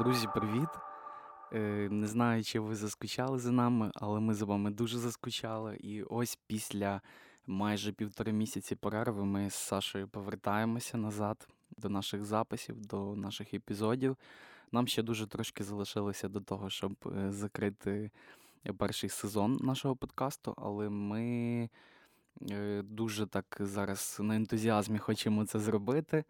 Друзі, привіт! Е, Не знаю, чи ви заскучали за нами, але ми за вами дуже заскучали. І ось після майже півтори місяці перерви ми з Сашою повертаємося назад до наших записів, до наших епізодів. Нам ще дуже трошки залишилося до того, щоб е, закрити перший сезон нашого подкасту, але ми е, дуже так зараз на ентузіазмі хочемо це зробити.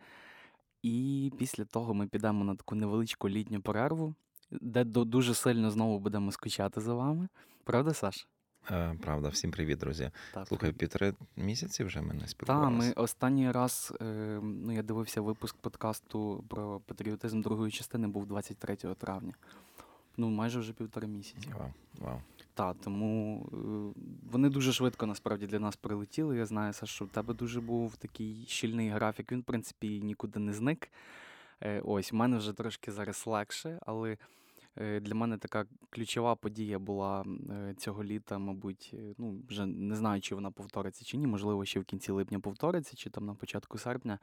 І після того ми підемо на таку невеличку літню перерву, де дуже сильно знову будемо скучати за вами. Правда, Саш? Е, правда, всім привіт, друзі. Так, Слухай, півтори місяці вже ми не спілкувалися. Так, ми останній раз, е, ну я дивився випуск подкасту про патріотизм другої частини, був 23 травня. Ну, майже вже півтори місяці. Вау, вау. Так, тому е, вони дуже швидко насправді для нас прилетіли. Я знаю, що в тебе дуже був такий щільний графік. Він, в принципі, нікуди не зник. Е, ось, в мене вже трошки зараз легше, але е, для мене така ключова подія була цього літа, мабуть, ну, вже не знаю, чи вона повториться чи ні. Можливо, ще в кінці липня повториться, чи там на початку серпня.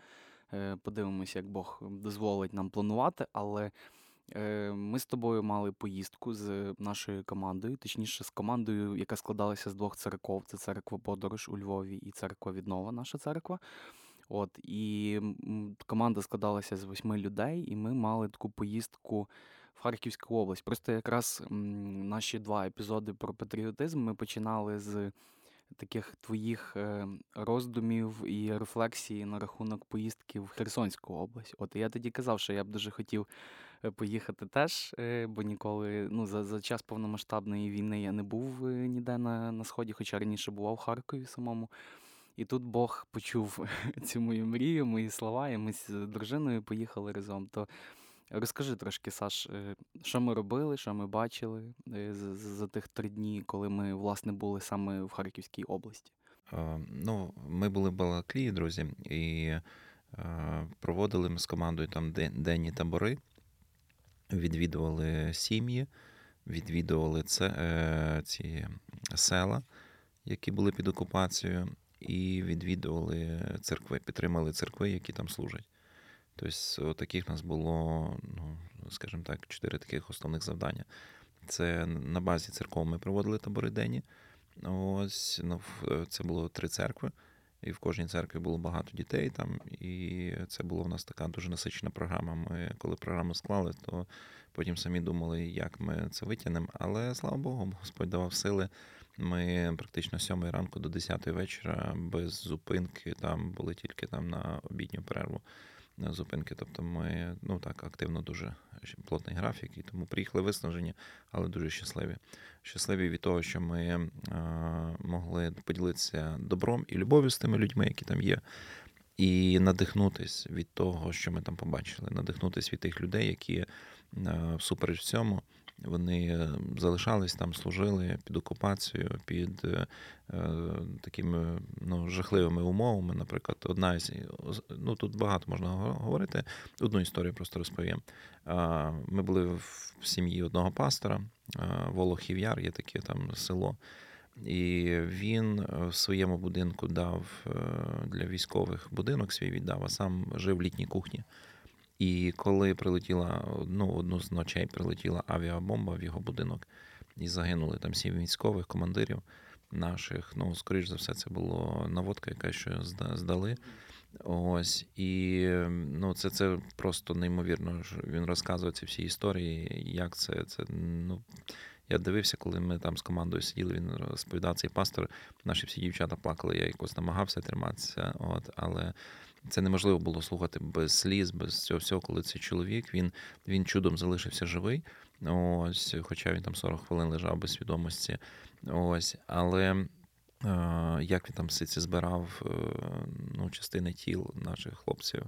Подивимося, як Бог дозволить нам планувати. але... Е, ми з тобою мали поїздку з нашою командою, точніше, з командою, яка складалася з двох церков: це церква Подорож у Львові і церква Віднова, наша церква. От і команда складалася з восьми людей, і ми мали таку поїздку в Харківську область. Просто якраз наші два епізоди про патріотизм ми починали з таких твоїх е, роздумів і рефлексій на рахунок поїздки в Херсонську область. От я тоді казав, що я б дуже хотів поїхати теж, е, бо ніколи ну, за за час повномасштабної війни я не був ніде на, на сході, хоча раніше бував в Харкові самому. І тут Бог почув цю мою мрію, мої слова, і ми з дружиною поїхали разом. То Розкажи трошки, Саш, е, що ми робили, що ми бачили е, за тих три дні, коли ми власне були саме в Харківській області? Ну, ми були в Балаклії, друзі, і проводили ми з командою там денні табори, відвідували сім'ї, відвідували це, е, ці села, які були під окупацією, і відвідували церкви, підтримали церкви, які там служать. Тобто, таких нас було, ну, скажімо так, чотири таких основних завдання. Це на базі церков ми проводили табори денні. Ось ну, це було три церкви, і в кожній церкві було багато дітей там. І це була в нас така дуже насичена програма. Ми коли програму склали, то потім самі думали, як ми це витягнемо. Але слава Богу, Господь давав сили. Ми практично з 7 ранку до 10 вечора без зупинки там були тільки там на обідню перерву зупинки. Тобто ми ну так активно дуже плотний графік, і тому приїхали виснажені, але дуже щасливі. Щасливі від того, що ми е, могли поділитися добром і любов'ю з тими людьми, які там є. І надихнутись від того, що ми там побачили, надихнутись від тих людей, які е, всупереч цьому вони е, залишались там, служили під окупацією, під е, е, такими ну, жахливими умовами. Наприклад, одна з ну тут багато можна говорити. Одну історію просто розповім. Ми були в сім'ї одного пастора, Волохів Яр, є таке там село. І він в своєму будинку дав для військових будинок свій віддав, а сам жив в літній кухні. І коли прилетіла ну, одну з ночей, прилетіла авіабомба в його будинок, і загинули там сім військових командирів наших. Ну, скоріш за все, це була наводка, яка що здали. Ось і ну, це це просто неймовірно. Він розказує ці всі історії. Як це це ну я дивився, коли ми там з командою сиділи. Він розповідав цей пастор. Наші всі дівчата плакали. Я якось намагався триматися. От але це неможливо було слухати без сліз, без цього всього, коли цей чоловік він він чудом залишився живий. Ось, хоча він там 40 хвилин лежав без свідомості. Ось, але. Е, як він там це збирав е, ну, частини тіл наших хлопців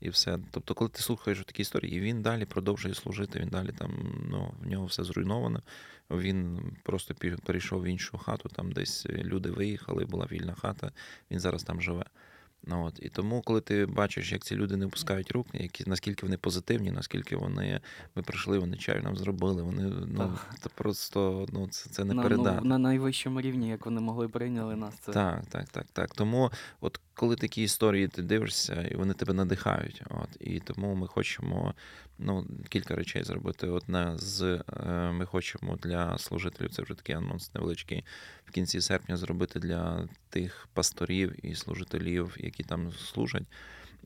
і все. Тобто, коли ти слухаєш такі історії, і він далі продовжує служити, він далі там, ну, в нього все зруйновано. Він просто перейшов в іншу хату, там десь люди виїхали, була вільна хата, він зараз там живе. Ну, от. І тому, коли ти бачиш, як ці люди не опускають рук, які, наскільки вони позитивні, наскільки вони ми прийшли, вони чаю нам зробили, вони ну, це просто ну, це це не на, передати. Ну, на найвищому рівні, як вони могли прийняли нас. Це... Так, так, так, так. Тому, от коли такі історії ти дивишся, і вони тебе надихають. От, і тому ми хочемо ну, кілька речей зробити. Одне з е, ми хочемо для служителів, це вже такий анонс невеличкий, в кінці серпня зробити для тих пасторів і служителів, які там служать.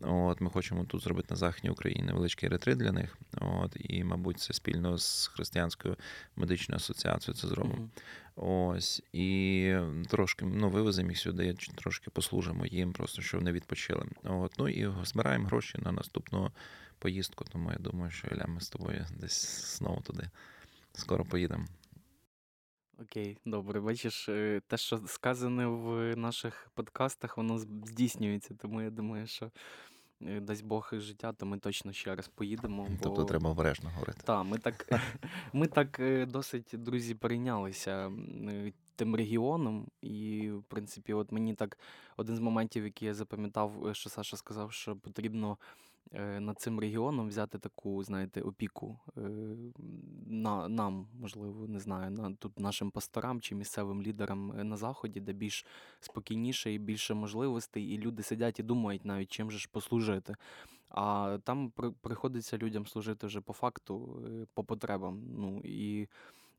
От, Ми хочемо тут зробити на Західній Україні невеличкий ретрит для них. От, І, мабуть, це спільно з Християнською медичною асоціацією це зробимо. Мгм. Ось, і трошки ну, вивеземо їх сюди, трошки послужимо їм, просто щоб вони відпочили. От, ну і збираємо гроші на наступну поїздку. Тому я думаю, що Іля, ми з тобою десь знову туди скоро поїдемо. Окей, добре. Бачиш, е, те, що сказане в наших подкастах, воно здійснюється. Тому я думаю, що дасть Бог і життя, то ми точно ще раз поїдемо. Тобто треба обережно говорити. Так, ми так, ми так е, досить, друзі, перейнялися е, тим регіоном. І, в принципі, от мені так один з моментів, який я запам'ятав, е, що Саша сказав, що потрібно е, над цим регіоном взяти таку, знаєте, опіку е, на, нам, можливо, не знаю, на тут нашим пасторам чи місцевим лідерам е, на заході, де більш спокійніше і більше можливостей, і люди сидять і думають навіть чим же ж послужити. А там при- приходиться людям служити вже по факту, е, по потребам. Ну і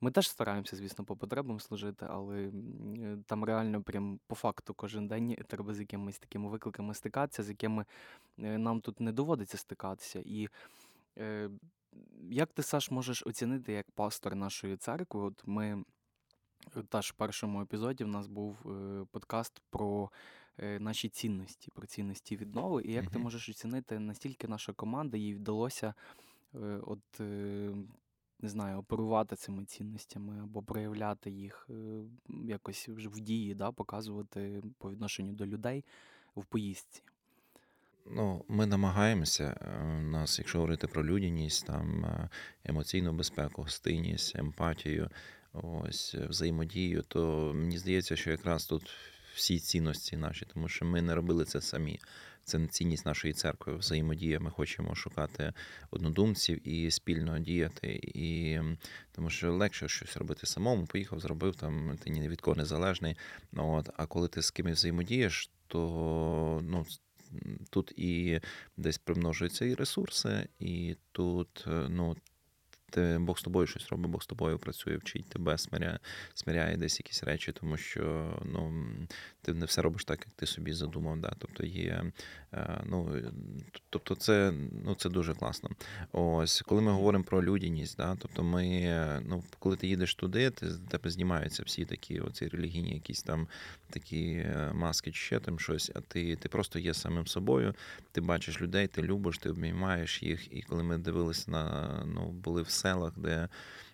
ми теж стараємося, звісно, по потребам служити, але е, там реально прям по факту кожен день треба з якимись такими викликами стикатися, з якими е, нам тут не доводиться стикатися. І е, як ти, Саш, можеш оцінити як пастор нашої церкви? От ми е, теж в першому епізоді в нас був е, подкаст про е, наші цінності, про цінності віднови. І як ти можеш оцінити, настільки наша команда їй вдалося е, от, е, не знаю, оперувати цими цінностями або проявляти їх е, якось вже в дії, да, показувати по відношенню до людей в поїздці. Ну, ми намагаємося. е, У нас, якщо говорити про людяність, там е, емоційну безпеку, гостинність, емпатію, ось взаємодію, то мені здається, що якраз тут всі цінності наші, тому що ми не робили це самі. Це цінність нашої церкви, взаємодія. Ми хочемо шукати однодумців і спільно діяти. І тому що легше щось робити самому. Поїхав, зробив там, ти ні від кого не залежний. Ну, От, а коли ти з кимось взаємодієш, то ну, тут і десь примножуються і ресурси, і тут е, ну, ти, Бог з тобою щось робить, Бог з тобою працює, вчить тебе, смиряє, смиряє десь якісь речі, тому що ну, ти не все робиш так, як ти собі задумав. Да? Тобто є, е, ну, тобто це, ну, це дуже класно. Ось, коли ми говоримо про людяність, да? тобто ми, ну, коли ти їдеш туди, ти, тебе знімаються всі такі оці релігійні якісь там такі е, маски чи ще там щось, а ти, ти просто є самим собою, ти бачиш людей, ти любиш, ти обіймаєш їх. І коли ми дивилися на ну, були в селах, де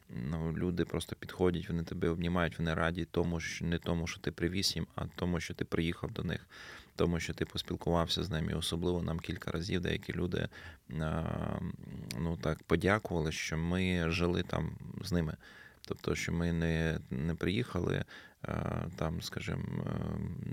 ну, люди просто підходять, вони тебе обнімають, вони раді тому, що не тому, що ти привіз їм, а тому, що ти приїхав до них. Тому що ти поспілкувався з ними, І особливо нам кілька разів деякі люди ну так подякували, що ми жили там з ними. Тобто, що ми не, не приїхали там, скажімо, е,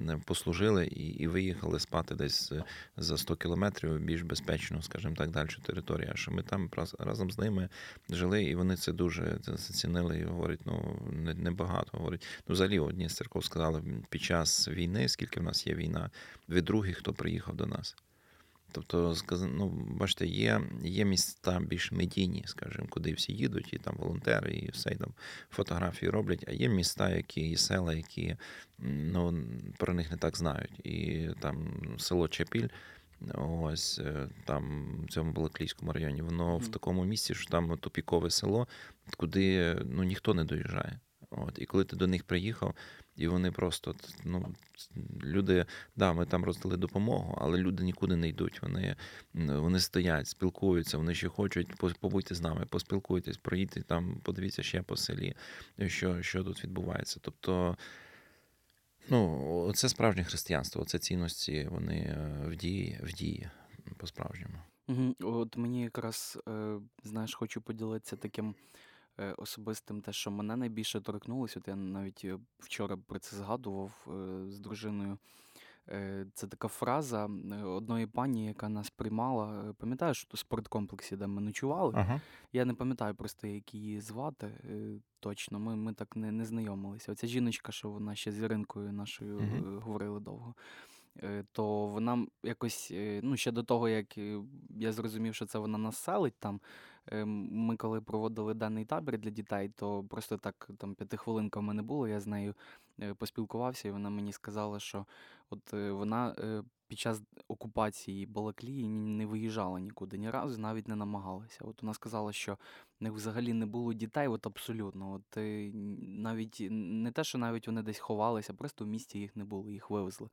не послужили і, і виїхали спати десь е, за 100 кілометрів більш безпечно, скажімо так, далі територія. Що ми там раз- разом з ними жили, і вони це дуже зацінили і говорять, ну не- небагато. Говорять, ну взагалі одні з церков сказали під час війни, скільки в нас є війна, ви другі, хто приїхав до нас. Тобто, ну, бачите, є, є міста більш медійні, скажімо, куди всі їдуть, і там волонтери, і все і там фотографії роблять. А є міста, які і села, які ну, про них не так знають. І там село Чепіль, ось е, там в цьому Балаклійському районі, воно в Мгм. такому місці, що там тупікове село, куди ну, ніхто не доїжджає. От, і коли ти до них приїхав, і вони просто ну, люди, да, ми там роздали допомогу, але люди нікуди не йдуть. Вони, вони стоять, спілкуються, вони ще хочуть побудьте з нами, поспілкуйтесь, проїдьте там, подивіться ще по селі, що, що тут відбувається. Тобто, ну, це справжнє християнство, це цінності, вони е, в дії, в дії по-справжньому. От мені якраз, е, знаєш, хочу поділитися таким особистим, те, що мене найбільше торкнулося. От я навіть е, вчора про це згадував е, з дружиною. Е, Це така фраза е, одної пані, яка нас приймала. Е, Пам'ятаєш, у спорткомплексі, де ми ночували? Ага. Я не пам'ятаю просто, як її звати е, точно. Ми, ми так не, не знайомилися. Оця жіночка, що вона ще з Іринкою нашою Мгм. е, говорили довго. е, то вона якось, е, ну, ще до того, як е, я зрозумів, що це вона нас селить там. Е, Ми коли проводили даний табір для дітей, то просто так там п'ятихвилинка в мене було, я з нею е, поспілкувався, і вона мені сказала, що от е, вона під час окупації Балаклії не виїжджала нікуди ні разу, навіть не намагалася. От вона сказала, що в них взагалі не було дітей, от абсолютно. От навіть не те, що навіть вони десь ховалися, просто в місті їх не було, їх вивезли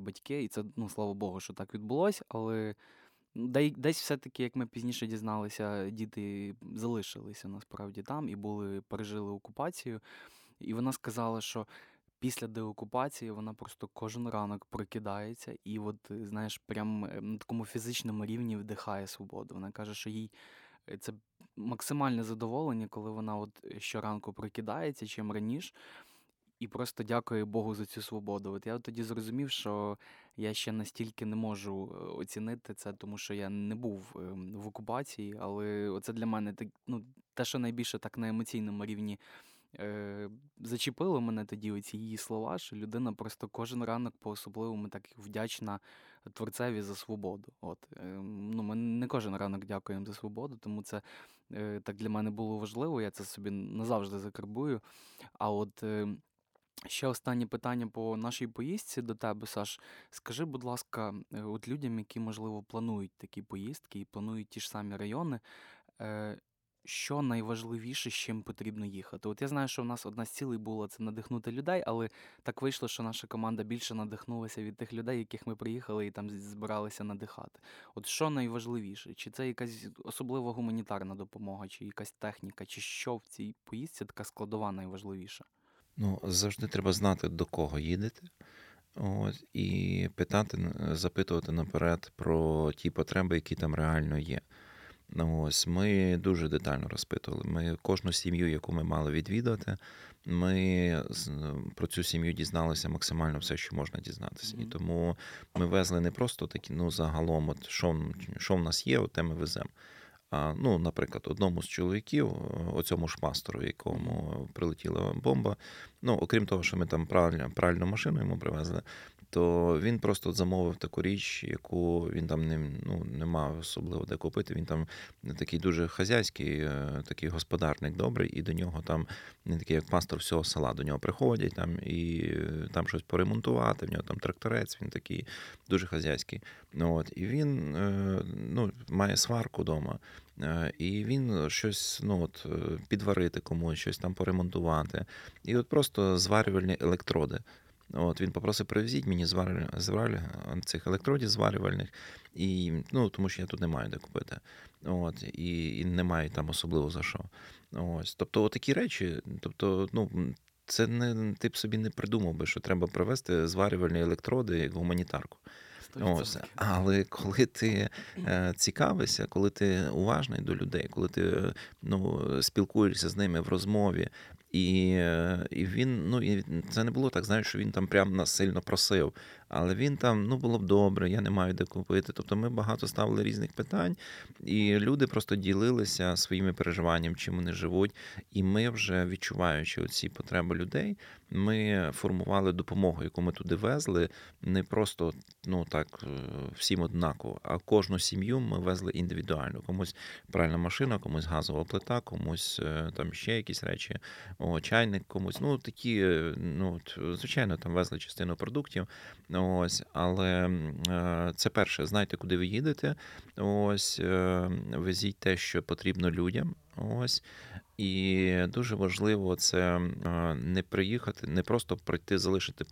батьки. І це, ну слава Богу, що так відбулося, але. Ну, де- Десь все-таки, як ми пізніше дізналися, діти залишилися насправді там і були, пережили окупацію. І вона сказала, що після деокупації вона просто кожен ранок прокидається і, от, е, знаєш, прям е, на такому фізичному рівні вдихає свободу. Вона каже, що їй е, це максимальне задоволення, коли вона от щоранку прокидається чим раніше. І просто дякую Богу за цю свободу. От я тоді зрозумів, що я ще настільки не можу е, оцінити це, тому що я не був ем, в окупації, але оце для мене так, ну, те, що найбільше так на емоційному рівні е, зачепило мене тоді, оці її слова, що людина просто кожен ранок по-особливому так вдячна творцеві за свободу. От, е, ну, ми не кожен ранок дякуємо за свободу, тому це е, так для мене було важливо. Я це собі назавжди закарбую. А от. Ще останнє питання по нашій поїздці до тебе, Саш. Скажи, будь ласка, е, от людям, які, можливо, планують такі поїздки і планують ті ж самі райони, е, що найважливіше, з чим потрібно їхати? От я знаю, що в нас одна з цілей була це надихнути людей, але так вийшло, що наша команда більше надихнулася від тих людей, яких ми приїхали і там збиралися надихати. От що найважливіше? Чи це якась особлива гуманітарна допомога, чи якась техніка, чи що в цій поїздці така складова найважливіша? Ну, завжди треба знати, до кого їдете. От, і питати, запитувати наперед про ті потреби, які там реально є. Ну, ось ми дуже детально розпитували. Ми кожну сім'ю, яку ми мали відвідати, ми про цю сім'ю дізналися максимально все, що можна дізнатися. І тому ми везли не просто такі, ну загалом, от що, що в нас є, от те ми веземо. Ну, наприклад, одному з чоловіків, е, оцьому ж пастору, якому прилетіла бомба. Ну, окрім того, що ми там пральну машину йому привезли, то він просто замовив таку річ, яку він там не, ну, не мав особливо де купити. Він там такий дуже хазяйський, е, такий господарник добрий, і до нього там не такий, як пастор всього села. До нього приходять там і е, там щось поремонтувати. В нього там тракторець, він такий дуже хазяйський. Ну, от, і він е, ну, має сварку вдома. І він щось ну, от, підварити комусь, щось там поремонтувати. І от просто зварювальні електроди. От він попросив привезіть мені зварювальні, зварювальні цих електродів зварювальних, і, ну, тому що я тут не маю де купити. От, і, і не маю там особливо за що. Ось. Тобто, такі речі, тобто, ну. Це не ти б собі не придумав би, що треба привезти зварювальні електроди як гуманітарку. Ось. Але коли ти е, цікавишся, коли ти уважний до людей, коли ти е, ну, спілкуєшся з ними в розмові, і, е, і він, ну і це не було так, знаєш, що він там прям нас сильно просив. Але він там, ну було б добре, я не маю де купити. Тобто ми багато ставили різних питань, і люди просто ділилися своїми переживаннями, чим вони живуть. І ми вже відчуваючи ці потреби людей, ми формували допомогу, яку ми туди везли, не просто ну так е, всім однаково, а кожну сім'ю ми везли індивідуально. Комусь пральна машина, комусь газова плита, комусь е, там ще якісь речі, о, чайник, комусь. Ну такі, е, ну звичайно, там везли частину продуктів. Ось, але е, це перше, знайте, куди ви їдете. Ось е, везіть те, що потрібно людям. Ось. І дуже важливо це е, не приїхати, не просто прийти, залишити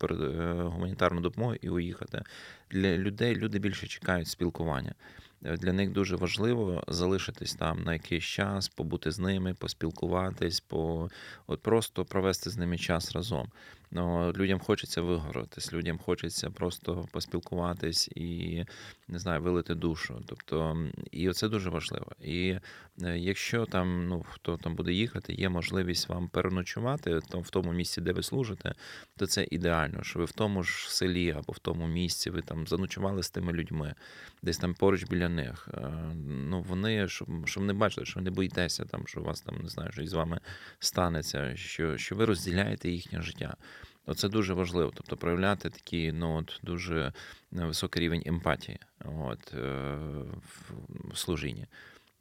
гуманітарну допомогу і уїхати. Для людей люди більше чекають спілкування. Для них дуже важливо залишитись там на якийсь час, побути з ними, поспілкуватись, по от просто провести з ними час разом. Ну, людям хочеться вигоротись, людям хочеться просто поспілкуватись і не знаю, вилити душу. Тобто, і це дуже важливо. І е, якщо там, ну хто там буде їхати, є можливість вам переночувати там в тому місці, де ви служите, то це ідеально, що ви в тому ж селі або в тому місці ви там заночували з тими людьми, десь там поруч біля них. Е, Ну вони щоб, щоб не бачили, що ви не боїтеся, там що у вас там не знаю, що з вами станеться, що, що ви розділяєте їхнє життя. Оце дуже важливо. Тобто проявляти такий ну, от, дуже е, високий рівень емпатії от, е, в служінні.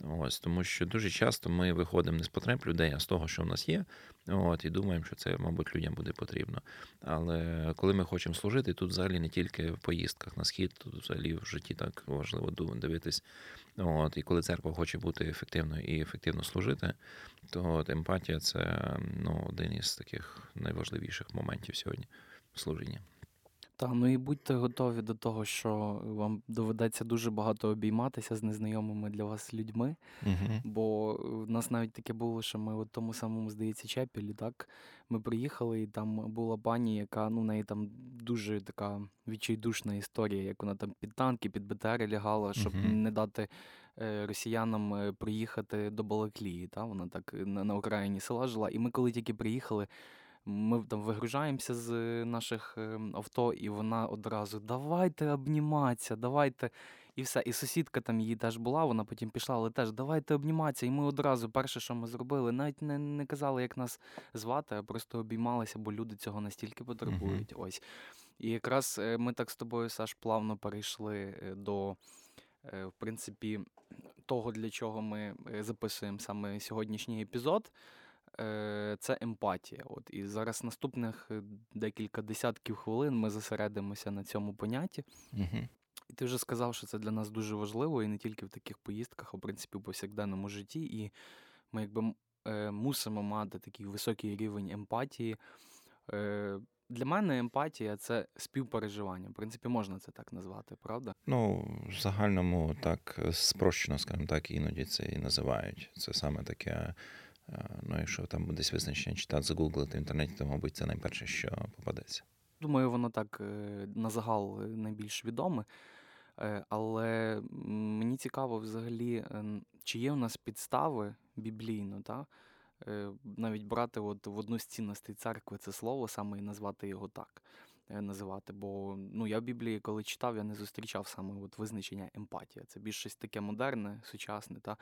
Ось, тому що дуже часто ми виходимо не з потреб людей, а з того, що в нас є, от, і думаємо, що це, мабуть, людям буде потрібно. Але коли ми хочемо служити, тут взагалі не тільки в поїздках на схід, тут взагалі в житті так важливо дивитись. От, і коли церква хоче бути ефективною і ефективно служити, то от емпатія це ну, один із таких найважливіших моментів сьогодні в служінні. Та, ну і будьте готові до того, що вам доведеться дуже багато обійматися з незнайомими для вас людьми. Угу. Бо в нас навіть таке було, що ми в тому самому, здається, Чепілі, так? Ми приїхали, і там була пані, яка ну, в неї там дуже така відчайдушна історія, як вона там під танки, під БТР лягала, щоб Мгм. не дати е, росіянам е, приїхати до Балаклії. Та? Вона так е, на, на окраїні села жила. І ми, коли тільки приїхали, ми там вигружаємося з наших е, авто, і вона одразу давайте обніматися, давайте. І все. І сусідка там її теж була, вона потім пішла, але теж давайте обніматися. І ми одразу, перше, що ми зробили, навіть не, не казали, як нас звати, а просто обіймалися, бо люди цього настільки потребують. Ось. І якраз е, ми так з тобою, Саш, плавно перейшли е, до, е, в принципі, того, для чого ми записуємо саме сьогоднішній епізод. Е, Це емпатія. От. І зараз наступних е, декілька десятків хвилин ми зосередимося на цьому понятті. Угу. І ти вже сказав, що це для нас дуже важливо, і не тільки в таких поїздках, а в принципі в повсякденному житті. І ми якби е, мусимо мати такий високий рівень емпатії. Для мене емпатія це співпереживання. В принципі, можна це так назвати, правда? Ну, в загальному так спрощено, скажімо так, іноді це і називають. Це саме таке. Е, Ну, якщо там десь визначення читати, загуглити в інтернеті, то, мабуть, це найперше, що попадеться. Думаю, воно так е, на загал е, найбільш відоме. Але мені цікаво взагалі, чи є у нас підстави біблійно, та? навіть брати от в одну з цінностей церкви це слово саме і назвати його так. Називати, бо ну я в Біблії, коли читав, я не зустрічав саме от визначення емпатія. Це більш щось таке модерне, сучасне, та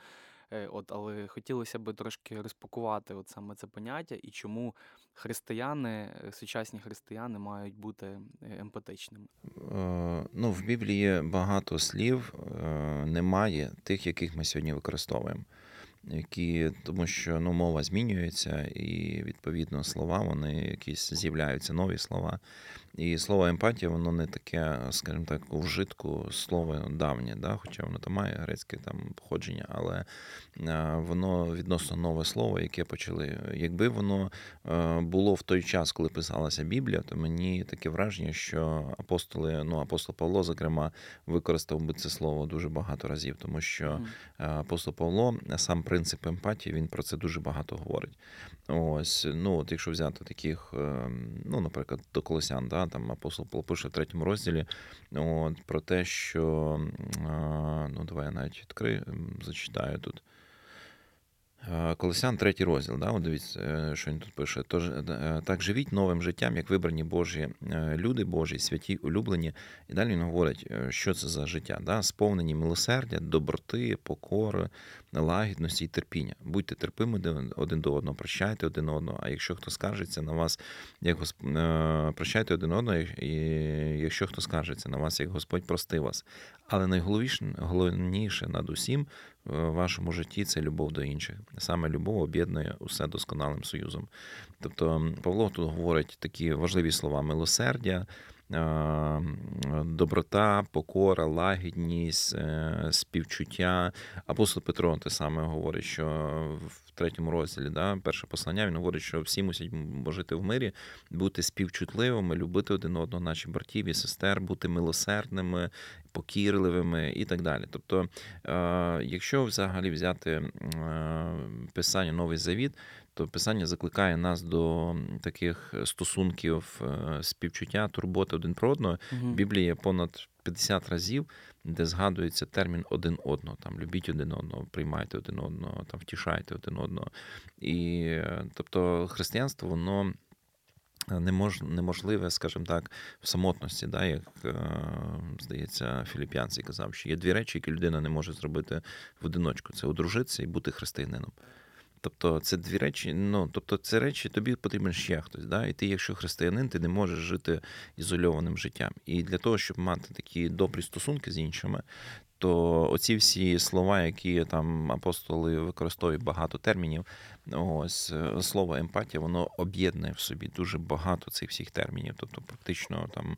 от, але хотілося б трошки розпакувати от саме це поняття і чому християни, е, сучасні християни мають бути е, емпатичними. Е, Ну, в Біблії багато слів е, немає тих, яких ми сьогодні використовуємо. Які, тому що ну, мова змінюється, і відповідно слова, вони якісь з'являються нові слова. І слово емпатія, воно не таке, скажімо так, у вжитку слово давнє, да? хоча воно там має грецьке там походження, але е, воно відносно нове слово, яке почали. Якби воно е, було в той час, коли писалася Біблія, то мені таке враження, що апостоли, ну апостол Павло, зокрема, використав би це слово дуже багато разів, тому що Е, Апостол Павло, сам принцип емпатії, він про це дуже багато говорить. Ось, ну, от якщо взяти таких, е, ну, наприклад, до Колосян, да, там апостол Павло пише в третьому розділі от, про те, що, е, ну, давай я навіть відкрию, зачитаю тут. Е, Колосян, третій розділ, да, от дивіться, що він тут пише. Тож так живіть новим життям, як вибрані Божі люди Божі, святі, улюблені. І далі він говорить, що це за життя, да? сповнені милосердя, доброти, покори, лагідності і терпіння. Будьте терпими один- до одного, прощайте один одного. А якщо хто скаржиться на вас, як Госп... е, прощайте один одного, і якщо хто скаржиться на вас, як Господь простив вас. Але найголовніше головніше над усім в вашому житті це любов до інших. Саме любов об'єднує усе досконалим союзом. Тобто Павло тут говорить такі важливі слова: милосердя, е, доброта, покора, лагідність, е, співчуття. Апостол Петро те саме говорить, що в третьому розділі, да, перше послання, він говорить, що всі мусять жити в мирі, бути співчутливими, любити один одного, наші братів і сестер, бути милосердними, покірливими і так далі. Тобто, е, якщо взагалі взяти е, писання Новий Завіт, то писання закликає нас до таких стосунків е, співчуття, турботи один про одного. Біблії є понад 50 разів, де згадується термін один одного. Там любіть один одного, приймайте один одного, там втішайте один одного. І е, тобто християнство, воно. Немож, неможливе, скажімо так, в самотності, да, як е, здається, філіп'янці казав, що є дві речі, які людина не може зробити в одиночку: це одружитися і бути християнином. Тобто це дві речі, ну тобто це речі, тобі потрібен ще хтось. Да? І ти, якщо християнин, ти не можеш жити ізольованим життям. І для того, щоб мати такі добрі стосунки з іншими, то оці всі слова, які там апостоли використовують багато термінів, ось е, слово емпатія, воно об'єднує в собі дуже багато цих всіх термінів. Тобто, практично там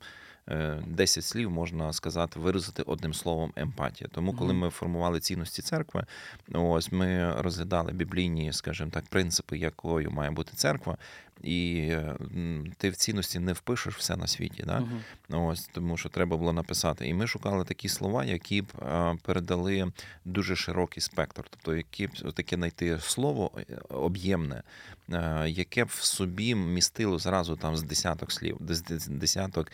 10 слів можна сказати, виразити одним словом емпатія. Тому, коли ми формували цінності церкви, ось ми розглядали біблійні, скажімо так, принципи, якою має бути церква, і е, ти в цінності не впишеш все на світі. Да? Мгм. Ось тому, що треба було написати. І ми шукали такі слова, які б е, передали дуже широкий спектр, тобто які б таке знайти слово е, об'ємне, яке б в собі містило зразу там з десяток слів, з десяток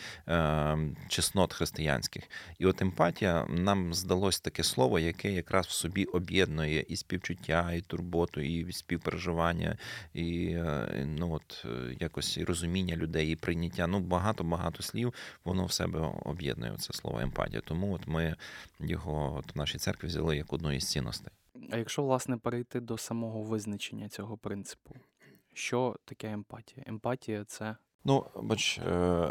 чеснот християнських. І от емпатія нам здалось таке слово, яке якраз в собі об'єднує і співчуття, і турботу, і співпереживання, і ну от е, якось і розуміння людей, і прийняття. Ну багато багато слів воно в себе об'єднує це слово емпатія. Тому от ми його от в нашій церкві взяли як одну із цінностей. А якщо, власне, перейти до самого визначення цього принципу, що таке емпатія? Емпатія це. Ну, бач, е,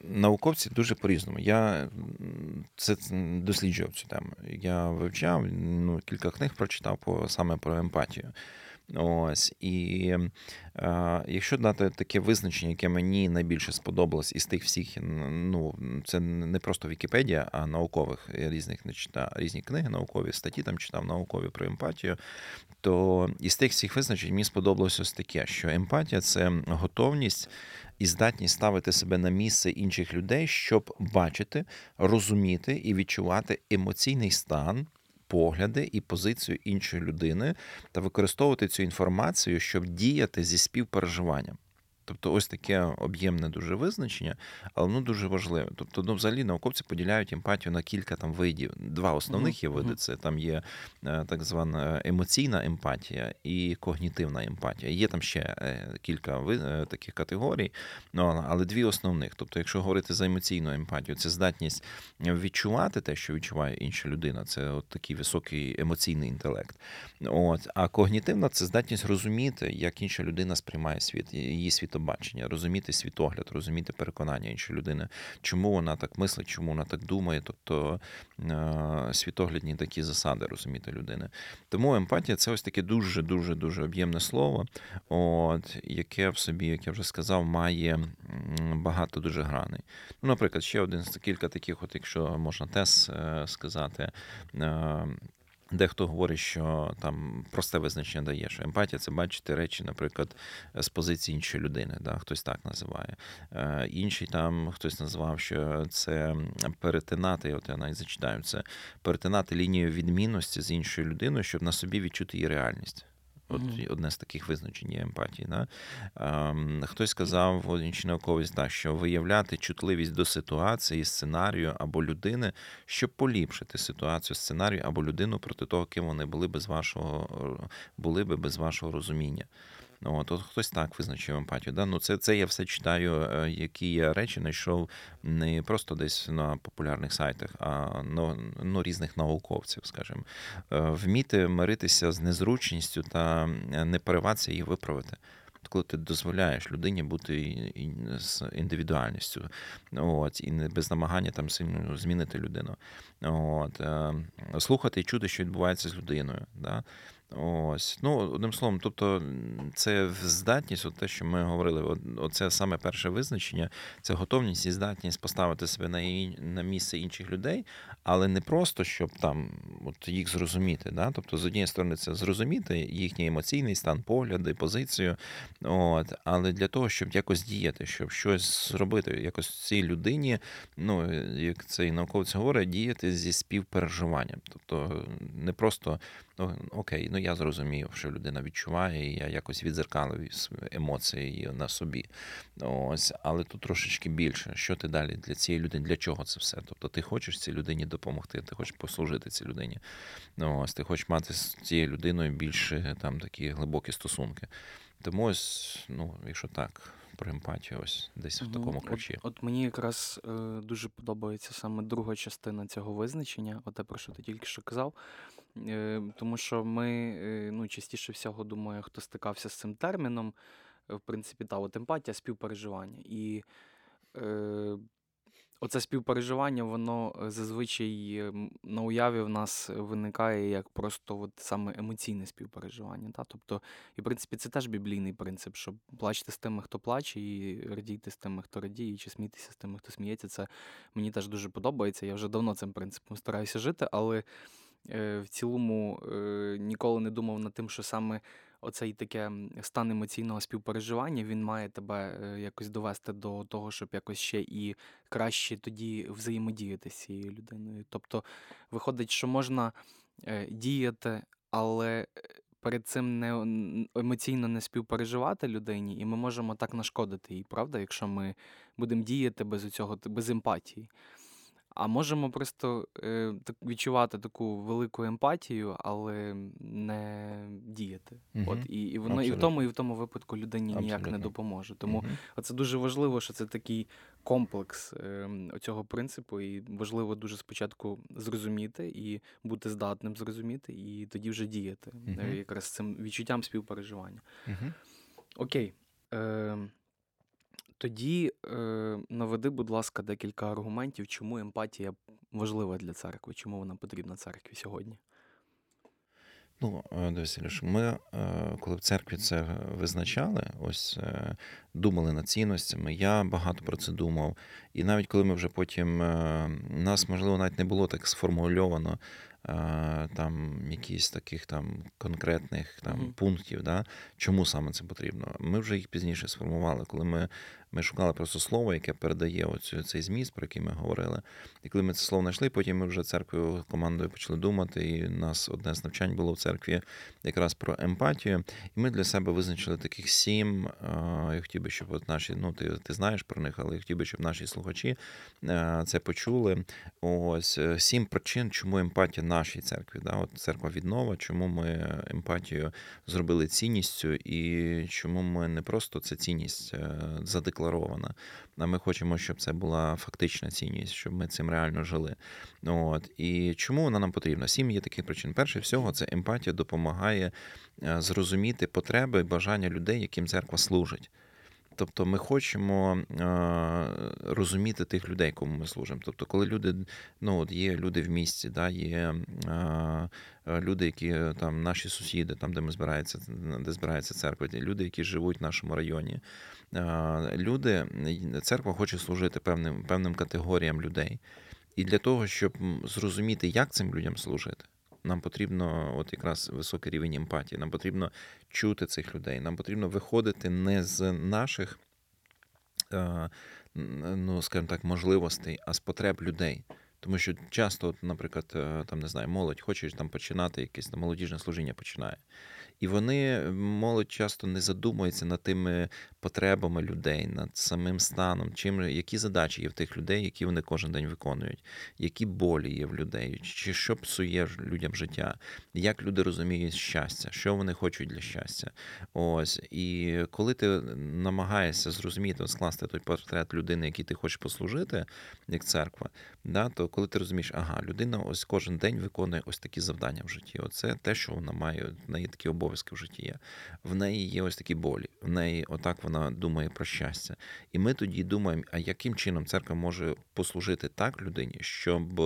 науковці дуже по-різному. Я це досліджував цю тему. Я вивчав, ну, кілька книг прочитав по, саме про емпатію. Ось і е, якщо дати таке визначення, яке мені найбільше сподобалось із тих всіх, ну це не просто Вікіпедія, а наукових різних не читав, різні книги, наукові статті там читав наукові про емпатію. То із тих всіх визначень мені сподобалось ось таке, що емпатія це готовність і здатність ставити себе на місце інших людей, щоб бачити, розуміти і відчувати емоційний стан. Погляди і позицію іншої людини та використовувати цю інформацію, щоб діяти зі співпереживанням. Тобто, ось таке об'ємне дуже визначення, але воно дуже важливе. Тобто, ну, взагалі науковці поділяють емпатію на кілька там видів. Два основних є види: це там є е, так звана емоційна емпатія і когнітивна емпатія. Є там ще е, кілька е, таких категорій, ну, але дві основних. Тобто, якщо говорити за емоційну емпатію, це здатність відчувати те, що відчуває інша людина. Це от такий високий емоційний інтелект. От. А когнітивна це здатність розуміти, як інша людина сприймає світ, її світобачення, розуміти світогляд, розуміти переконання іншої людини, чому вона так мислить, чому вона так думає. Тобто е, світоглядні такі засади розуміти людини. Тому емпатія це ось таке дуже дуже дуже об'ємне слово, от, яке в собі, як я вже сказав, має багато дуже граней. Ну, наприклад, ще один з кілька таких, от, якщо можна тез е, сказати. Дехто говорить, що там просте визначення дає, що емпатія це бачити речі, наприклад, з позиції іншої людини. Да? Хтось так називає. Е, Інший там хтось назвав, що це перетинати, от я навіть зачитаю це, перетинати лінію відмінності з іншою людиною, щоб на собі відчути її реальність. От Мгм. одне з таких визначень є емпатії. Да? Ем, хтось сказав, інший науковець, да, що виявляти чутливість до ситуації, сценарію або людини, щоб поліпшити ситуацію, сценарію або людину проти того, ким вони були без вашого були би без вашого розуміння. От, от хтось так визначив емпатію. Да? Ну, це, це я все читаю, е, які я речі знайшов не просто десь на популярних сайтах, а ну, ну, різних науковців, скажімо. Е, Вміти миритися з незручністю та не пориватися її виправити. Коли ти дозволяєш людині бути з індивідуальністю, от, і не без намагання там сильно змінити людину. От, е, слухати і чути, що відбувається з людиною. Да? Ось, ну одним словом, тобто це здатність, от те, що ми говорили, оце саме перше визначення, це готовність і здатність поставити себе на на місце інших людей, але не просто щоб там от їх зрозуміти. Да? Тобто, з однієї сторони, це зрозуміти їхній емоційний стан, погляди, позицію, от, але для того, щоб якось діяти, щоб щось зробити, якось цій людині, ну як цей науковець говорить, діяти зі співпереживанням. Тобто не просто ну, окей, ну я зрозумів, що людина відчуває, і я якось відзеркалив емоції на собі. Ось, але тут трошечки більше. Що ти далі для цієї людини? Для чого це все? Тобто ти хочеш цій людині допомогти, ти хочеш послужити цій людині. Ну, Ось, ти хочеш мати з цією людиною більше там такі глибокі стосунки. Тому ось, ну, якщо так, про емпатію, ось десь в Мгм. такому От, ключі. от мені якраз е, дуже подобається саме друга частина цього визначення, оте, про що ти тільки що казав. Е, тому що ми, е, ну, частіше всього, думаю, хто стикався з цим терміном, е, в принципі, та от емпатія, співпереживання. І е, оце співпереживання, воно зазвичай на уяві в нас виникає як просто от саме емоційне співпереживання. Та? Тобто, і в принципі, це теж біблійний принцип, що плачте з тими, хто плаче, і радійте з тими, хто радіє, чи смійтеся з тими, хто сміється. Це мені теж дуже подобається. Я вже давно цим принципом стараюся жити, але в цілому е, ніколи не думав над тим, що саме оцей таке стан емоційного співпереживання він має тебе е, якось довести до того, щоб якось ще і краще тоді взаємодіяти з цією людиною. Тобто, виходить, що можна е, діяти, але е, перед цим не емоційно не співпереживати людині, і ми можемо так нашкодити їй, правда, якщо ми будемо діяти без цього, без емпатії. А можемо просто е, так, відчувати таку велику емпатію, але не діяти. Мгм. От, і, і воно і в тому, і в тому випадку людині ніяк не допоможе. Тому Мгм. Оце дуже важливо, що це такий комплекс е, цього принципу, і важливо дуже спочатку зрозуміти і бути здатним зрозуміти, і тоді вже діяти е, якраз цим відчуттям співпереживання. Окей. Е, тоді е, наведи, будь ласка, декілька аргументів, чому емпатія важлива для церкви, чому вона потрібна церкві сьогодні. Ну, е, дивись, Ілюш, ми, е, коли в церкві це визначали, ось думали над цінностями, я багато про це думав. І навіть коли ми вже потім, нас, можливо, навіть не було так сформульовано там якісь таких там конкретних там Мгм. пунктів, да, чому саме це потрібно. Ми вже їх пізніше сформували, коли ми, ми шукали просто слово, яке передає оцю, цей зміст, про який ми говорили. І коли ми це слово знайшли, потім ми вже церквою командою почали думати, і у нас одне з навчань було в церкві якраз про емпатію. І ми для себе визначили таких сім. е, Я хотів би, щоб от наші, ну ти, ти знаєш про них, але я хотів би, щоб наші слухачі е, це почули. Ось е, сім причин, чому емпатія нашій церкві. Да? От церква віднова, чому ми емпатію зробили цінністю, і чому ми не просто це цінність е, задекларована, а ми хочемо, щоб це була фактична цінність, щоб ми цим реально жили. От і чому вона нам потрібна? Сім є таких причин. Перше всього, це емпатія допомагає е, зрозуміти потреби і бажання людей, яким церква служить. Тобто ми хочемо е, розуміти тих людей, кому ми служимо. Тобто, коли люди, ну от є люди в місті, да, є е, люди, які е, там наші сусіди, там де ми збирається, де збирається церква, люди, які живуть в нашому районі. Люди, церква хоче служити певним, певним категоріям людей. І для того, щоб зрозуміти, як цим людям служити, нам потрібно от якраз високий рівень емпатії. Нам потрібно чути цих людей. Нам потрібно виходити не з наших, е, ну скажімо так, можливостей, а з потреб людей. Тому що часто, наприклад, е, там не знаю, молодь хоче там починати якесь там молодіжне служіння починає. І вони, молодь часто не задумується над тими потребами людей, над самим станом, чим які задачі є в тих людей, які вони кожен день виконують, які болі є в людей, чи що псує людям життя, як люди розуміють щастя, що вони хочуть для щастя. Ось і коли ти намагаєшся зрозуміти, скласти той портрет людини, який ти хочеш послужити, як церква, да, то коли ти розумієш, ага, людина ось кожен день виконує ось такі завдання в житті. Оце те, що вона має, в неї такі обов'язки в житті є. В неї є ось такі болі, в неї отак вона думає про щастя. І ми тоді думаємо, а яким чином церква може послужити так людині, щоб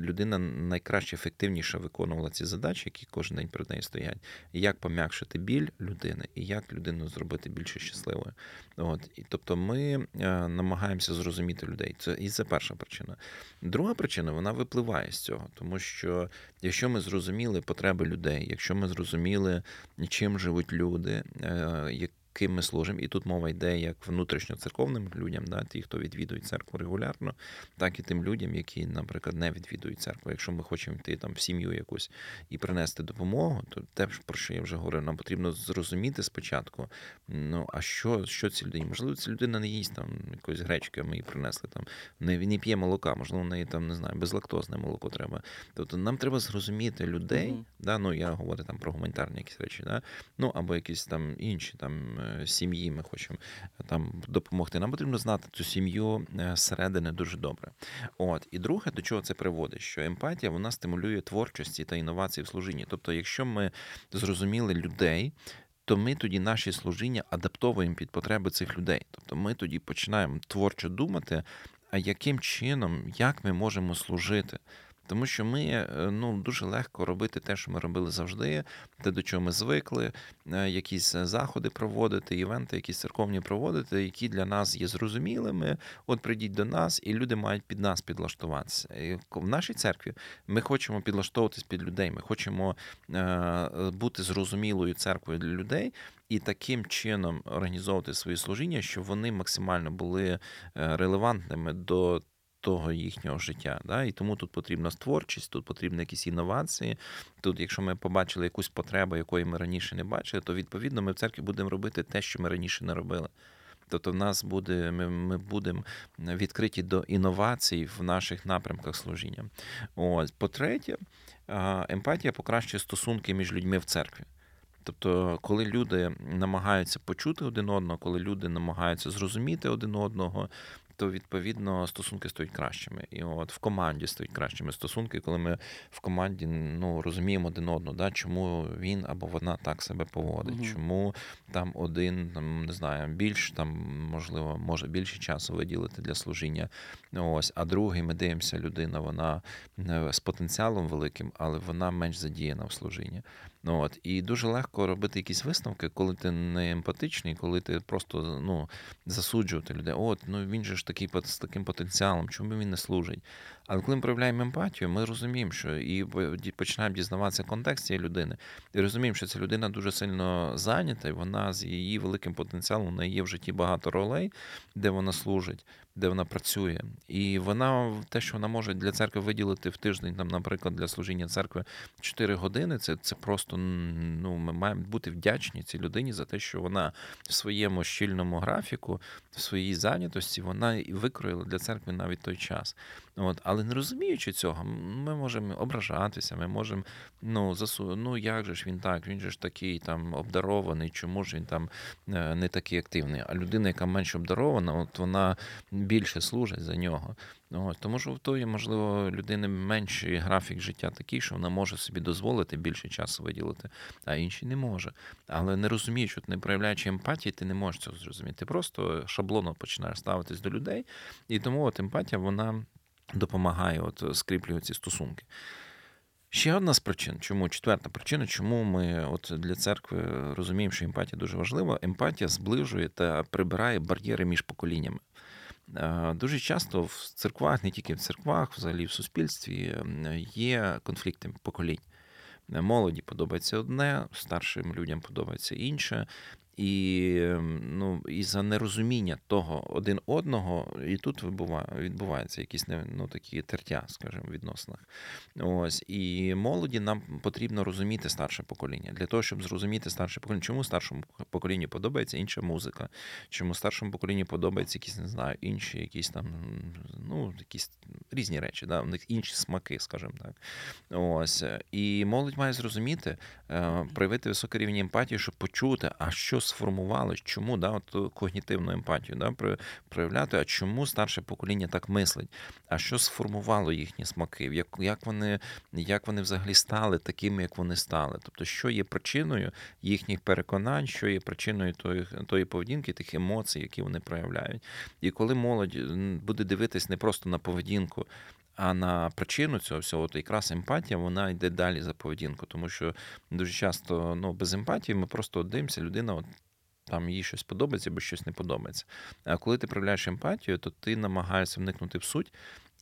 людина найкраще ефективніше виконувала ці задачі, які кожен день перед нею стоять, як пом'якшити біль людини, і як людину зробити більше щасливою. От і тобто, ми е, намагаємося зрозуміти людей. Це і це перша причина. Друга причина вона випливає з цього, тому що якщо ми зрозуміли потреби людей, якщо ми зрозуміли, чим живуть люди, е, як ким ми служимо, і тут мова йде як внутрішньоцерковним людям, да, ті, хто відвідують церкву регулярно, так і тим людям, які, наприклад, не відвідують церкву. Якщо ми хочемо йти там в сім'ю якусь і принести допомогу, то те, про що я вже говорив, нам потрібно зрозуміти спочатку, ну а що, що цій людині? Можливо, ця людина не їсть там якоїсь гречки, ми їй принесли там, не, не п'є молока, можливо, в неї там не знаю, безлактозне молоко треба. Тобто нам треба зрозуміти людей, Мгм. да, ну я говорю там про гуманітарні якісь речі, да, ну або якісь там інші там сім'ї, ми хочемо там допомогти. Нам потрібно знати цю сім'ю е, зсередини дуже добре. От і друге, до чого це приводить, що емпатія вона стимулює творчості та інновації в служінні. Тобто, якщо ми зрозуміли людей. То ми тоді наші служіння адаптовуємо під потреби цих людей. Тобто ми тоді починаємо творчо думати, а яким чином, як ми можемо служити. Тому що ми е, ну дуже легко робити те, що ми робили завжди, те, до чого ми звикли, е, якісь заходи проводити, івенти, якісь церковні проводити, які для нас є зрозумілими. От прийдіть до нас, і люди мають під нас підлаштуватися. І В нашій церкві ми хочемо підлаштовуватись під людей. Ми хочемо е, бути зрозумілою церквою для людей. І таким чином організовувати свої служіння, щоб вони максимально були релевантними до того їхнього життя. Да? І тому тут потрібна творчість, тут потрібні якісь інновації. Тут, якщо ми побачили якусь потребу, якої ми раніше не бачили, то відповідно ми в церкві будемо робити те, що ми раніше не робили. Тобто, в нас буде, ми ми будемо відкриті до інновацій в наших напрямках служіння. Ось, по-третє, емпатія покращує стосунки між людьми в церкві. Тобто, коли люди намагаються почути один одного, коли люди намагаються зрозуміти один одного, то відповідно стосунки стають кращими. І от в команді стають кращими стосунки, коли ми в команді ну, розуміємо один одного, да, чому він або вона так себе поводить, угу. чому там один там не знаю, більш там можливо може більше часу виділити для служіння. Ось, а другий ми дивимося, людина вона е, з потенціалом великим, але вона менш задіяна в служінні. Ну, от. І дуже легко робити якісь висновки, коли ти не емпатичний, коли ти просто ну, засуджувати людей. От, ну він же ж такий з таким потенціалом, чому він не служить? Але коли ми проявляємо емпатію, ми розуміємо, що і починаємо дізнаватися контекст цієї людини, і розуміємо, що ця людина дуже сильно зайнята, і вона з її великим потенціалом, неї є в житті багато ролей, де вона служить, де вона працює. І вона те, що вона може для церкви виділити в тиждень, там, наприклад, для служіння церкви 4 години, це це просто ну, ми маємо бути вдячні цій людині за те, що вона в своєму щільному графіку, в своїй зайнятості, вона і викроїла для церкви навіть той час. От, Але не розуміючи цього, ми можемо ображатися, ми можемо ну, засу... ну як же ж він так, він же ж такий там обдарований, чому ж він там е, не такий активний. А людина, яка менш обдарована, от вона більше служить за нього. От, Тому що в тої, можливо, людини менший графік життя такий, що вона може собі дозволити більше часу виділити, а інший не може. Але не розуміючи, не проявляючи емпатії, ти не можеш цього зрозуміти. Ти просто шаблонно починаєш ставитись до людей, і тому от емпатія, вона допомагає от скріплювати ці стосунки. Ще одна з причин, чому четверта причина, чому ми от для церкви розуміємо, що емпатія дуже важлива. Емпатія зближує та прибирає бар'єри між поколіннями. Е, дуже часто в церквах, не тільки в церквах, взагалі в суспільстві є конфлікти поколінь. Молоді подобається одне, старшим людям подобається інше. І ем, ну, і за нерозуміння того один одного, і тут відбувається якісь ну, такі тертя, скажімо, в відносинах. Ось і молоді нам потрібно розуміти старше покоління. Для того, щоб зрозуміти старше покоління, чому старшому поколінню подобається інша музика, чому старшому поколінню подобається якісь, не знаю, інші, якісь там, ну, якісь різні речі, да, у них інші смаки, скажімо так. Ось. І молодь має зрозуміти, е, проявити високий рівень емпатії, щоб почути, а що сформувалось, чому да, от когнітивну емпатію да, проявляти, а чому старше покоління так мислить, а що сформувало їхні смаки, як як, вони як вони взагалі стали такими, як вони стали. Тобто, що є причиною їхніх переконань, що є причиною тої, тої поведінки, тих емоцій, які вони проявляють. І коли молодь буде дивитись не просто на поведінку, а на причину цього всього, то якраз емпатія вона йде далі за поведінку, тому що дуже часто ну, без емпатії ми просто дивимося, людина от, там їй щось подобається або щось не подобається. А коли ти проявляєш емпатію, то ти намагаєшся вникнути в суть.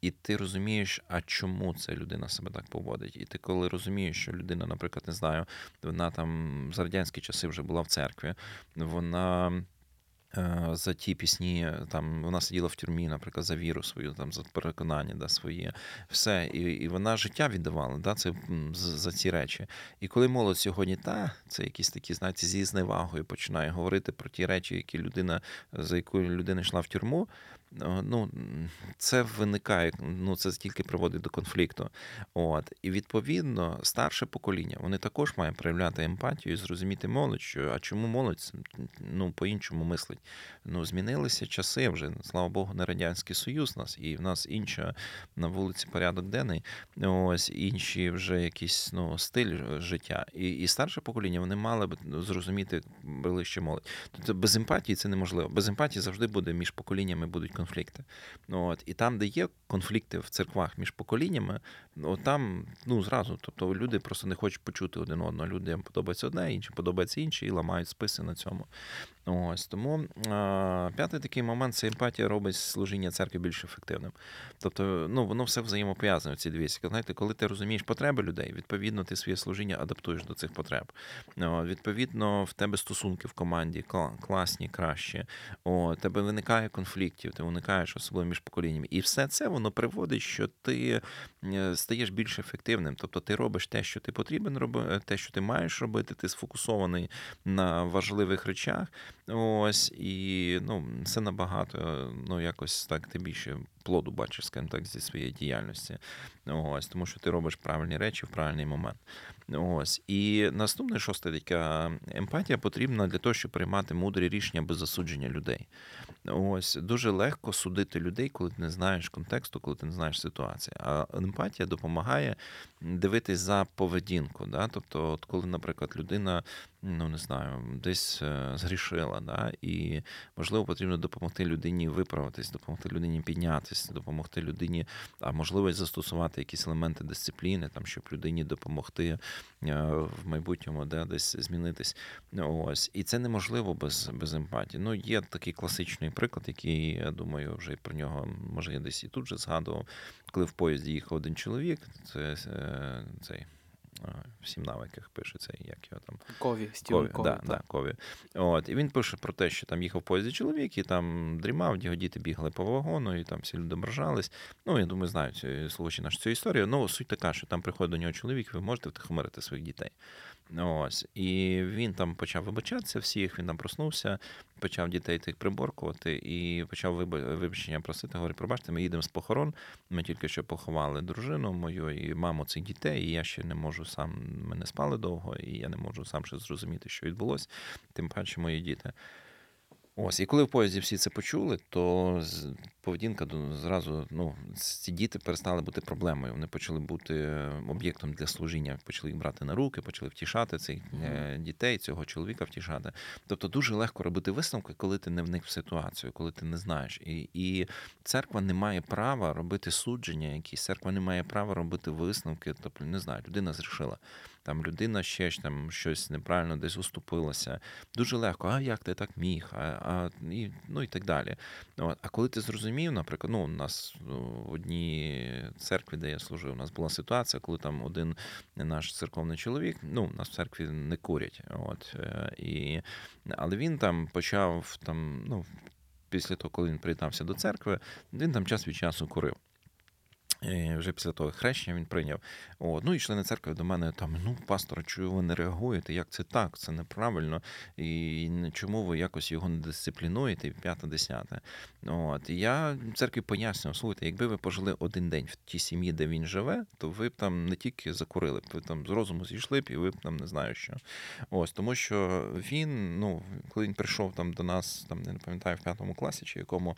І ти розумієш, а чому ця людина себе так поводить. І ти коли розумієш, що людина, наприклад, не знаю, вона там за радянські часи вже була в церкві, вона за ті пісні, там вона сиділа в тюрмі, наприклад, за віру свою, там за переконання, да, своє, все. І і вона життя віддавала, да, це за ці речі. І коли молодь сьогодні та, це якісь такі, знаєте, зі зневагою починає говорити про ті речі, які людина, за якою людина йшла в тюрму. Е, Ну, це виникає, ну це тільки приводить до конфлікту. От і відповідно старше покоління вони також мають проявляти емпатію і зрозуміти молодь, що а чому молодь ну по-іншому мислить. Ну змінилися часи вже. Слава Богу, не радянський союз нас, і в нас інша на вулиці порядок денний. Ось інші вже якийсь ну стиль життя. І, і старше покоління вони мали б зрозуміти ближче молодь. Тобто без емпатії це неможливо. Без емпатії завжди буде між поколіннями будуть конфлікти. Ну, От і там, де є конфлікти в церквах між поколіннями, ну там ну зразу, тобто люди просто не хочуть почути один одного. Людям подобається одне, іншим подобається інше, і ламають списи на цьому. Ось тому а, п'ятий такий момент це емпатія робить служіння церкви більш ефективним. Тобто, ну воно все взаємопов'язане. Ці дві. Знаєте, коли ти розумієш потреби людей, відповідно, ти своє служіння адаптуєш до цих потреб. О, відповідно, в тебе стосунки в команді класні, кращі. О, тебе виникає конфліктів, ти уникаєш особливо між поколіннями. І все це воно приводить, що ти е, стаєш більш ефективним. Тобто ти робиш те, що ти потрібен робити, те, що ти маєш робити, ти сфокусований на важливих речах. Ось і ну, це набагато, ну якось так ти більше плоду бачиш, скажімо так, зі своєї діяльності. Ось, тому що ти робиш правильні речі в правильний момент. Ось. І наступне шосте така емпатія потрібна для того, щоб приймати мудрі рішення без засудження людей. Ось дуже легко судити людей, коли ти не знаєш контексту, коли ти не знаєш ситуації. А емпатія допомагає дивитись за поведінку. Да? Тобто, от коли, наприклад, людина, ну не знаю, десь е, згрішила, да? і можливо потрібно допомогти людині виправитись, допомогти людині піднятися, допомогти людині, а можливо застосувати якісь елементи дисципліни, там, щоб людині допомогти е, в майбутньому да, десь змінитись. Ось. І це неможливо без, без емпатії. Ну, є такий класичний приклад, який, я думаю, вже про нього, може, я десь і тут же згадував, коли в поїзді їхав один чоловік, це е, цей. Е, В сім навиках пише цей, як його там. Кові, Стівен Кові, Кові. да, да, Кові. От, і він пише про те, що там їхав в поїзді чоловік, і там дрімав, його діти бігали по вагону, і там всі люди ображались. Ну, я думаю, знають цю- слухачі нашу цю історію. Ну, суть така, що там приходить до нього чоловік, ви можете втихомирити своїх дітей. Ось. І він там почав вибачатися всіх, він там проснувся, почав дітей тих приборкувати і почав вибачення просити. Говорить, пробачте, ми їдемо з похорон. Ми тільки що поховали дружину мою і маму цих дітей, і я ще не можу сам, ми не спали довго, і я не можу сам ще зрозуміти, що відбулося, тим паче мої діти. Ось, і коли в поїзді всі це почули, то поведінка зразу, ну, ці діти перестали бути проблемою. Вони почали бути е, об'єктом для служіння, почали їх брати на руки, почали втішати цих е, дітей, цього чоловіка втішати. Тобто дуже легко робити висновки, коли ти не вник в ситуацію, коли ти не знаєш. І, і церква не має права робити судження, якісь церква не має права робити висновки. Тобто, не знаю, людина зрішила. Там людина ще ж там щось неправильно десь уступилася. Дуже легко, а як ти так міг? А, а і, ну і так далі. От. А коли ти зрозумів, наприклад, ну, у нас в одній церкві, де я служив, у нас була ситуація, коли там один наш церковний чоловік, ну, у нас в церкві не курять. От, е, і, але він там почав там, ну, після того, коли він приєднався до церкви, він там час від часу курив. І вже після того хрещення він прийняв. От. Ну і члени церкви до мене там, ну, пастор, чую, ви не реагуєте? Як це так? Це неправильно. І чому ви якось його не дисциплінуєте? П'яте, десяте. От. І я церкві пояснював, слухайте, якби ви пожили один день в тій сім'ї, де він живе, то ви б там не тільки закурили, ви там з розуму зійшли б, і ви б там не знаю що. Ось, тому що він, ну, коли він прийшов там до нас, там, не пам'ятаю, в п'ятому класі чи якому.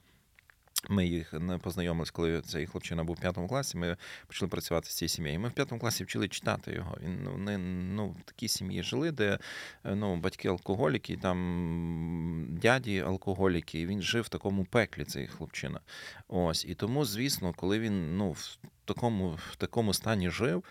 Ми їх не познайомились, коли цей хлопчина був в п'ятому класі. Ми почали працювати з цією сім'єю. Ми в п'ятому класі вчили читати його. Він ну, вони ну, в такій сім'ї жили, де е, ну, батьки алкоголіки, там дяді алкоголіки. І він жив в такому пеклі, цей хлопчина. Ось. І тому, звісно, коли він ну, в такому, в такому стані жив.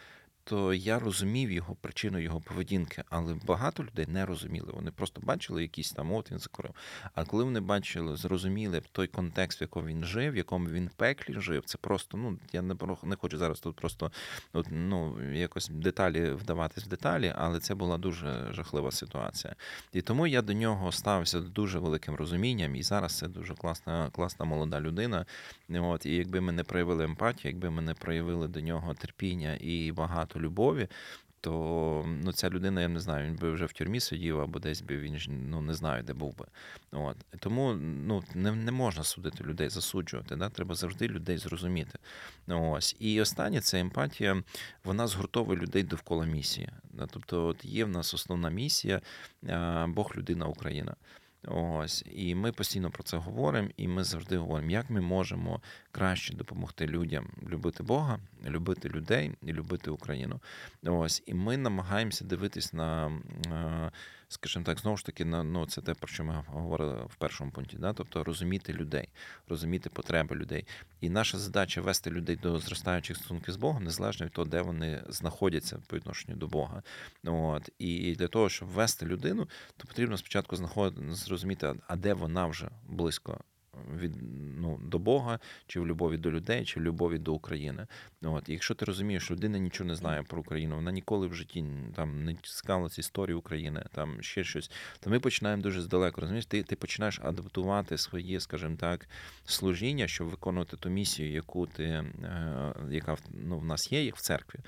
То я розумів його причину його поведінки, але багато людей не розуміли. Вони просто бачили якісь там, от він закурив. А коли вони бачили, зрозуміли той контекст, в якому він жив, в якому він пеклі жив, це просто, ну я не не хочу зараз тут просто от, ну, якось деталі вдаватись в деталі, але це була дуже жахлива ситуація. І тому я до нього ставився дуже великим розумінням, і зараз це дуже класна, класна молода людина. От, І якби ми не проявили емпатію, якби ми не проявили до нього терпіння і багато любові, то ну, ця людина, я не знаю, він би вже в тюрмі сидів або десь би він ну, не знаю, де був би. От. Тому ну, не не можна судити людей, засуджувати. Да? Треба завжди людей зрозуміти. Ось. І останнє це емпатія, вона згуртовує людей довкола місії. Да? Тобто, от є в нас основна місія Бог, людина, Україна. Ось, і ми постійно про це говоримо, і ми завжди говоримо, як ми можемо краще допомогти людям любити Бога, любити людей і любити Україну. Ось, і ми намагаємося дивитись на скажімо так, знову ж таки, ну, це те, про що ми говорили в першому пункті, да? тобто розуміти людей, розуміти потреби людей. І наша задача вести людей до зростаючих стосунків з Богом, незалежно від того, де вони знаходяться по відношенню до Бога. От. І для того, щоб вести людину, то потрібно спочатку знаходити, зрозуміти, а де вона вже близько від ну, до Бога, чи в любові до людей, чи в любові до України. От. Якщо ти розумієш, що людина нічого не знає про Україну, вона ніколи в житті там не цікавилася історії України, там ще щось, то ми починаємо дуже здалеку. Розумієш, ти ти починаєш адаптувати своє, скажімо так, служіння, щоб виконувати ту місію, яку ти, е, яка ну, в нас є, як в церкві.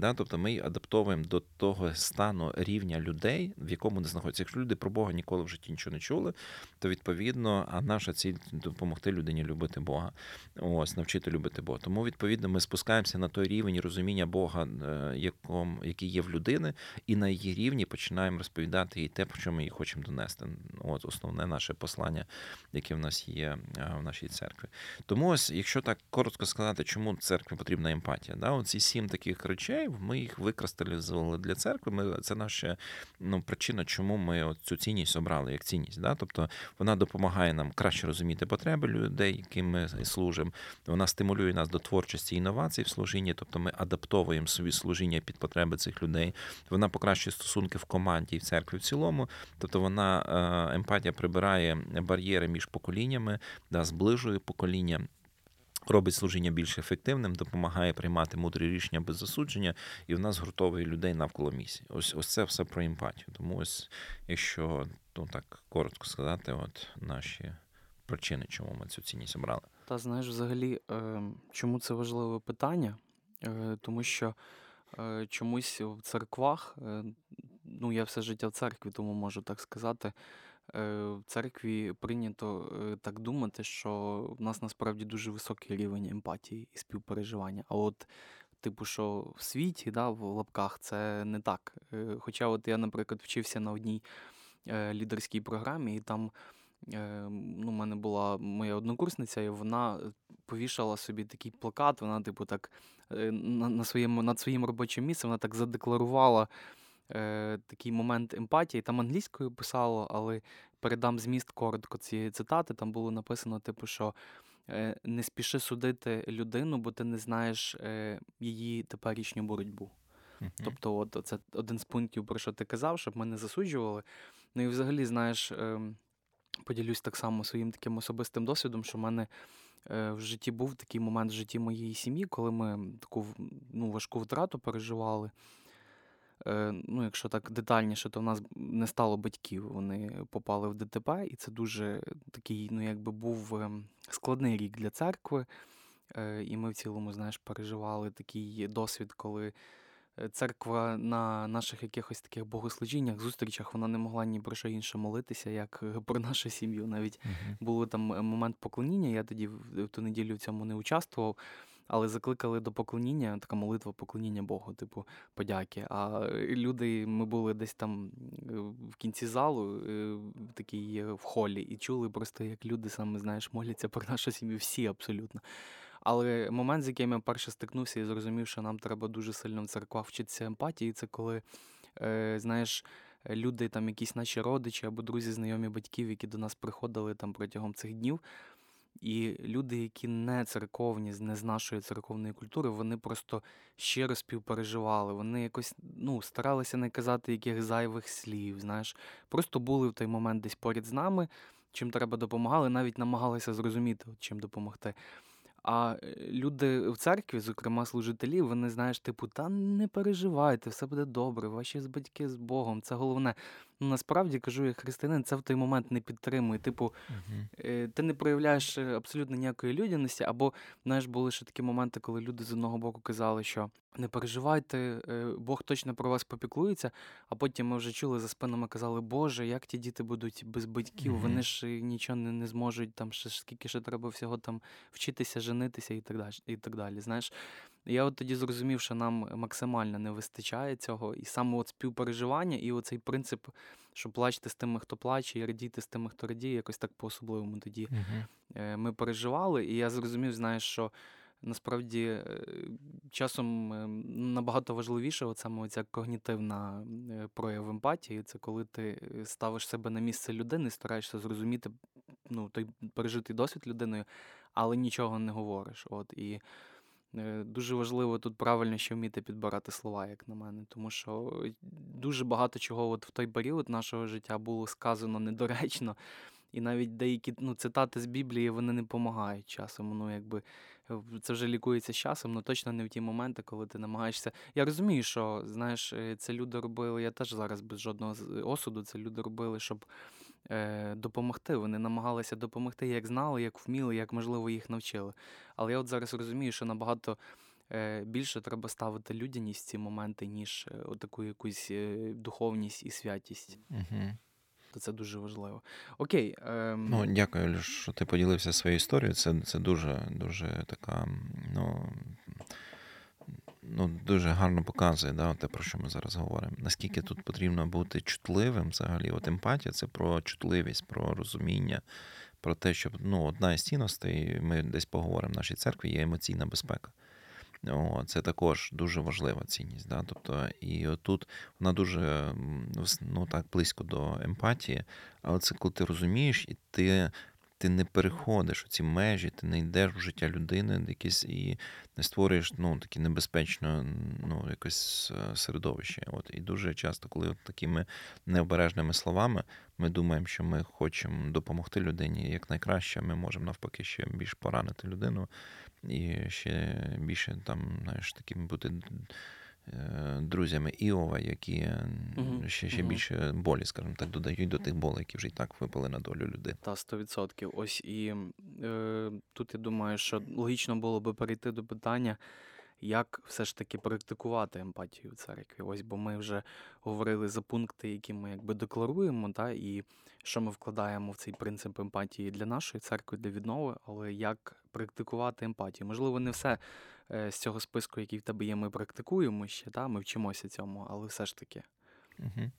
Да? Тобто ми адаптовуємо до того стану рівня людей, в якому не знаходяться. Якщо люди про Бога ніколи в житті нічого не чули, то відповідно, а наша ціль допомогти людині любити Бога, ось навчити любити Бога. Тому відповідно ми спускаємося на той рівень розуміння Бога, е, якому який є в людини, і на її рівні починаємо розповідати їй те, про що ми її хочемо донести. От основне наше послання, яке в нас є е, в нашій церкві. Тому ось, якщо так коротко сказати, чому церкві потрібна емпатія, да, оці сім таких речей ми їх викристалізували для церкви. Ми це наша ну, причина, чому ми цю цінність обрали як цінність. Да? Тобто вона допомагає нам краще розуміти потреби людей, яким ми служимо. Вона стимулює нас до творчості інновацій в служінні, тобто ми адаптовуємо собі служіння під потреби цих людей. Вона покращує стосунки в команді і в церкві в цілому. Тобто вона е, емпатія прибирає бар'єри між поколіннями, да, зближує покоління робить служіння більш ефективним, допомагає приймати мудрі рішення без засудження, і в нас гуртовує людей навколо місії. Ось ось це все про емпатію. Тому ось, якщо ну так коротко сказати, от наші причини, чому ми цю цінність обрали. Та знаєш, взагалі, е, чому це важливе питання? Е, тому що е, чомусь в церквах, ну я все життя в церкві, тому можу так сказати. Е, в церкві прийнято е, так думати, що в нас насправді дуже високий рівень емпатії і співпереживання. А от, типу, що в світі, да, в лапках, це не так. Е, хоча, от я, наприклад, вчився на одній лідерській програмі, і там ну, у мене була моя однокурсниця, і вона повішала собі такий плакат. Вона, типу, так на, на своєму над своїм робочим місцем вона так задекларувала е, такий момент емпатії. Там англійською писало, але передам зміст коротко цієї цитати. Там було написано, типу, що е, не спіши судити людину, бо ти не знаєш е, її теперішню боротьбу. Mm-hmm. Тобто, от це один з пунктів, про що ти казав, щоб ми не засуджували. Ну і взагалі, знаєш, е, поділюсь так само своїм таким особистим досвідом, що в мене. Е, в житті був такий момент в житті моєї сім'ї, коли ми таку ну, важку втрату переживали. Е, ну, якщо так детальніше, то в нас не стало батьків. Вони попали в ДТП, і це дуже такий, ну якби був ем, складний рік для церкви. Е, і ми в цілому, знаєш, переживали такий досвід, коли е, церква на наших якихось таких богослужіннях, зустрічах, вона не могла ні про що інше молитися, як про нашу сім'ю. Навіть uh був там момент поклоніння. Я тоді в ту неділю в цьому не участвував але закликали до поклоніння, така молитва поклоніння Богу, типу подяки. А люди, ми були десь там е, в кінці залу, е, такий в холі, і чули просто, як люди саме знаєш, моляться про нашу сім'ю, всі абсолютно. Але момент, з яким я перше стикнувся і зрозумів, що нам треба дуже сильно в церквах вчитися емпатії, це коли, е, знаєш, люди, там якісь наші родичі або друзі, знайомі батьків, які до нас приходили там протягом цих днів. І люди, які не церковні, не з нашої церковної культури, вони просто щиро співпереживали. Вони якось ну, старалися не казати яких зайвих слів. Знаєш, просто були в той момент десь поряд з нами, чим треба допомагали, навіть намагалися зрозуміти, чим допомогти. А е, люди в церкві, зокрема служителі, вони знаєш, типу, та не переживайте, все буде добре, ваші батьки з Богом, це головне. Ну насправді кажу, як християнин, це в той момент не підтримує. Типу, Мгм. е, ти не проявляєш е, абсолютно ніякої людяності, або знаєш, були ще такі моменти, коли люди з одного боку казали, що не переживайте, е, Бог точно про вас попіклується. А потім ми вже чули за спинами, казали, Боже, як ті діти будуть без батьків, Мгм. вони ж е, нічого не, не зможуть, там ще ж скільки ще треба всього там вчитися, женитися і так далі. І так далі. Знаєш, я от тоді зрозумів, що нам максимально не вистачає цього, і саме от співпереживання, і оцей принцип, що плачте з тими, хто плаче, і радійте з тими, хто радіє, якось так по-особливому тоді е, ми переживали. І я зрозумів, знаєш, що насправді е, часом е, набагато важливіше, от саме ця когнітивна прояв емпатії, це коли ти ставиш себе на місце людини, стараєшся зрозуміти ну, той пережитий досвід людиною, але нічого не говориш. От і Дуже важливо тут правильно ще вміти підбирати слова, як на мене, тому що дуже багато чого от в той період нашого життя було сказано недоречно, і навіть деякі ну, цитати з Біблії вони не допомагають часом. Ну, якби е, це вже лікується з часом, але точно не в ті моменти, коли ти намагаєшся. Я розумію, що знаєш, е, це люди робили. Я теж зараз без жодного осуду. Це люди робили, щоб е, допомогти. Вони намагалися допомогти, як знали, як вміли, як можливо їх навчили. Але я от зараз розумію, що набагато е, більше треба ставити людяність в ці моменти, ніж е, отаку якусь духовність і святість. Мгм. То це дуже важливо. Окей. Ем, Ну, дякую, що ти поділився своєю історією. Це, це дуже, дуже така, ну, ну, дуже гарно показує да, те, про що ми зараз говоримо. Наскільки тут потрібно бути чутливим взагалі. От емпатія це про чутливість, про розуміння, про те, щоб ну, одна із цінностей, ми десь поговоримо в нашій церкві, є емоційна безпека. О, це також дуже важлива цінність. Да? Тобто, і отут вона дуже ну, так, близько до емпатії, але це коли ти розумієш, і ти, ти не переходиш у ці межі, ти не йдеш в життя людини якісь, і не створюєш ну, таке небезпечне ну, якесь е, середовище. От, і дуже часто, коли от такими необережними словами ми думаємо, що ми хочемо допомогти людині як найкраще, ми можемо навпаки ще більш поранити людину і ще більше там, знаєш, такими бути друзями Іова, які Мгм, ще, ще мгм. більше болі, скажімо так, додають до тих болей, які вже і так випали на долю людини. Та 100%. Ось і е, тут я думаю, що логічно було би перейти до питання, як все ж таки практикувати емпатію в церкві. Ось, бо ми вже говорили за пункти, які ми якби декларуємо, та, і що ми вкладаємо в цей принцип емпатії для нашої церкви, для віднови, але як практикувати емпатію. Можливо, не все е, з цього списку, який в тебе є, ми практикуємо ще, да, ми вчимося цьому, але все ж таки. Угу.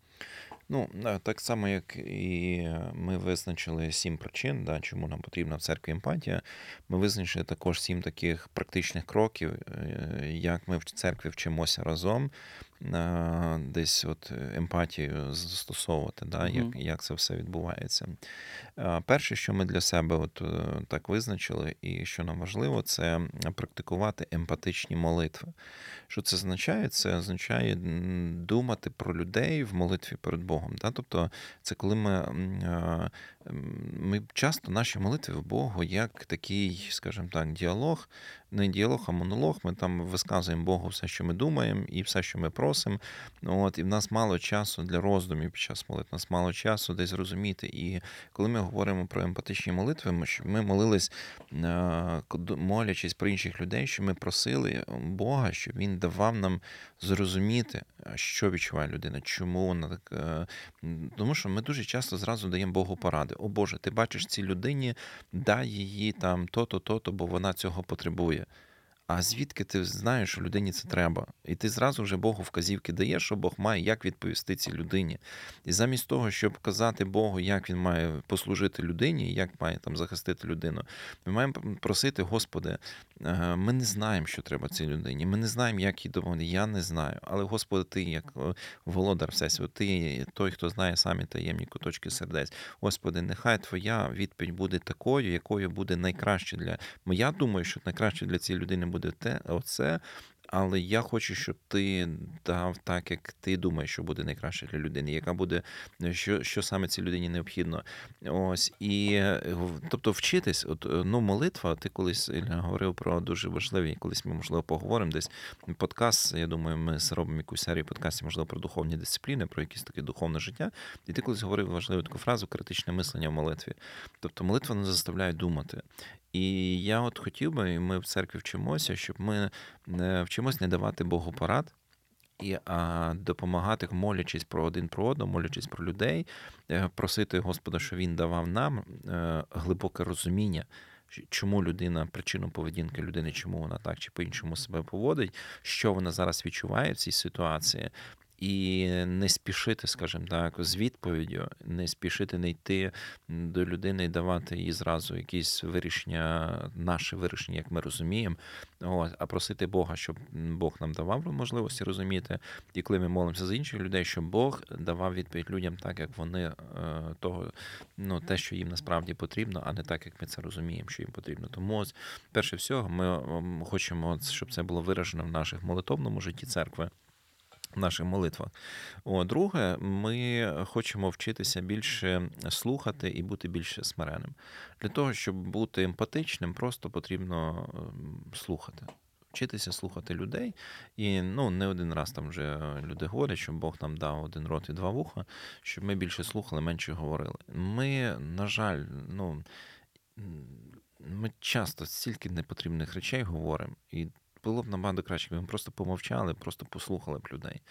Ну, так само, як і ми визначили сім причин, да, чому нам потрібна в церкві емпатія. Ми визначили також сім таких практичних кроків, е, як ми в церкві вчимося разом, е, десь от емпатію застосовувати, да, як, як це все відбувається. Перше, що ми для себе от е, так визначили, і що нам важливо, це практикувати емпатичні молитви. Що це означає? Це означає думати про людей в молитві перед Богом. Да? Тобто, це коли ми, е, ми часто наші молитви в Богу як такий, скажімо так, діалог, не діалог, а монолог. Ми там висказуємо Богу все, що ми думаємо, і все, що ми просимо. От, і в нас мало часу для роздумів під час молитв, нас мало часу десь зрозуміти. І коли ми говоримо про емпатичні молитви, ми, ми молились, е, молячись про інших людей, що ми просили Бога, щоб він давав нам зрозуміти, що відчуває людина, чому вона так. е, Тому що ми дуже часто зразу даємо Богу поради. О Боже, ти бачиш цій людині, дай її там то-то, то-то, бо вона цього потребує. А звідки ти знаєш, що людині це треба? І ти зразу вже Богу вказівки даєш, що Бог має як відповісти цій людині. І замість того, щоб казати Богу, як він має послужити людині, як має там захистити людину, ми маємо просити, Господи, е, ми не знаємо, що треба цій людині. Ми не знаємо, як їй допомогти. Я не знаю. Але, Господи, ти як е, володар Всесвіту, ти той, хто знає самі таємні куточки сердець. Господи, нехай Твоя відповідь буде такою, якою буде найкраще для. Я думаю, що найкраще для цієї людини буде те, оце. Але я хочу, щоб ти дав так, як ти думаєш, що буде найкраще для людини, яка буде, що що саме цій людині необхідно. Ось і тобто вчитись, от ну, молитва, ти колись Ілля, говорив про дуже важливі, колись ми, можливо, поговоримо десь подкаст. Я думаю, ми робимо якусь серію подкастів, можливо, про духовні дисципліни, про якесь таке духовне життя. І ти колись говорив важливу таку фразу критичне мислення в молитві. Тобто молитва нас заставляє думати. І я от хотів би, і ми в церкві вчимося, щоб ми вчимось не давати Богу порад. І а, допомагати, молячись про один про одного, молячись про людей, е, просити Господа, що він давав нам е, глибоке розуміння, чому людина, причину поведінки людини, чому вона так чи по-іншому себе поводить, що вона зараз відчуває в цій ситуації, і не спішити, скажімо так, з відповіддю, не спішити не йти до людини і давати їй зразу якісь вирішення, наше вирішення, як ми розуміємо, Ось, а просити Бога, щоб Бог нам давав можливості розуміти, і коли ми молимося за інших людей, щоб Бог давав відповідь людям так, як вони е, того, ну те, що їм насправді потрібно, а не так, як ми це розуміємо, що їм потрібно. Тому ось, перше всього, ми хочемо, щоб це було виражено в наших молитовному житті церкви наших молитвах. О, Друге, ми хочемо вчитися більше слухати і бути більше смиреним. Для того, щоб бути емпатичним, просто потрібно ем, слухати. Вчитися слухати людей, і ну не один раз там вже люди говорять, що Бог нам дав один рот і два вуха, щоб ми більше слухали, менше говорили. Ми, на жаль, ну ми часто стільки непотрібних речей говоримо, і було б набагато краще, якби ми просто помовчали, просто послухали б людей.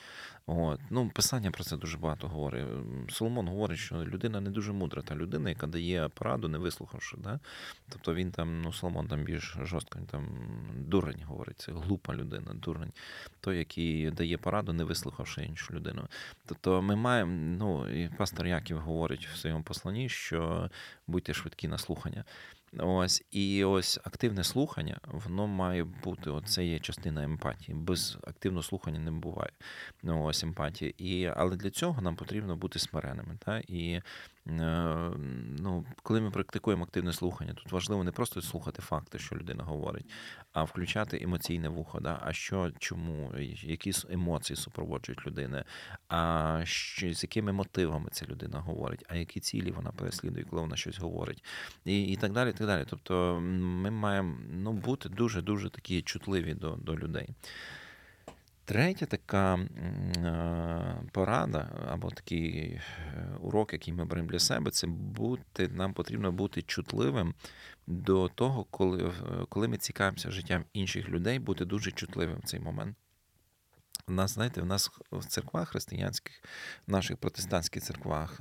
От. Ну, Писання про це дуже багато говорить. Соломон говорить, що людина не дуже мудра, та людина, яка дає пораду, не вислухавши. Да? Тобто він там, ну, Соломон там більш жорстко, він там дурень говорить, це глупа людина, дурень, той, який дає пораду, не вислухавши іншу людину. Тобто ми маємо, ну, і пастор Яків говорить в своєму посланні, що будьте швидкі на слухання. Ось і ось активне слухання, воно має бути. Оце є частина емпатії. Без активного слухання не буває. Ну, ось емпатії. І, Але для цього нам потрібно бути смиреними. Та? І ну, коли ми практикуємо активне слухання, тут важливо не просто слухати факти, що людина говорить, а включати емоційне вухо. Да? А що, чому, які емоції супроводжують людини, а що, з якими мотивами ця людина говорить, а які цілі вона переслідує, коли вона щось говорить, і і так далі. так далі. Тобто ми маємо ну, бути дуже-дуже такі чутливі до, до людей. Третя така е, порада або такий е, урок, який ми беремо для себе, це бути, нам потрібно бути чутливим до того, коли е, коли ми цікавимося життям інших людей, бути дуже чутливим в цей момент. У нас, знаєте, в нас в церквах християнських, в наших протестантських церквах,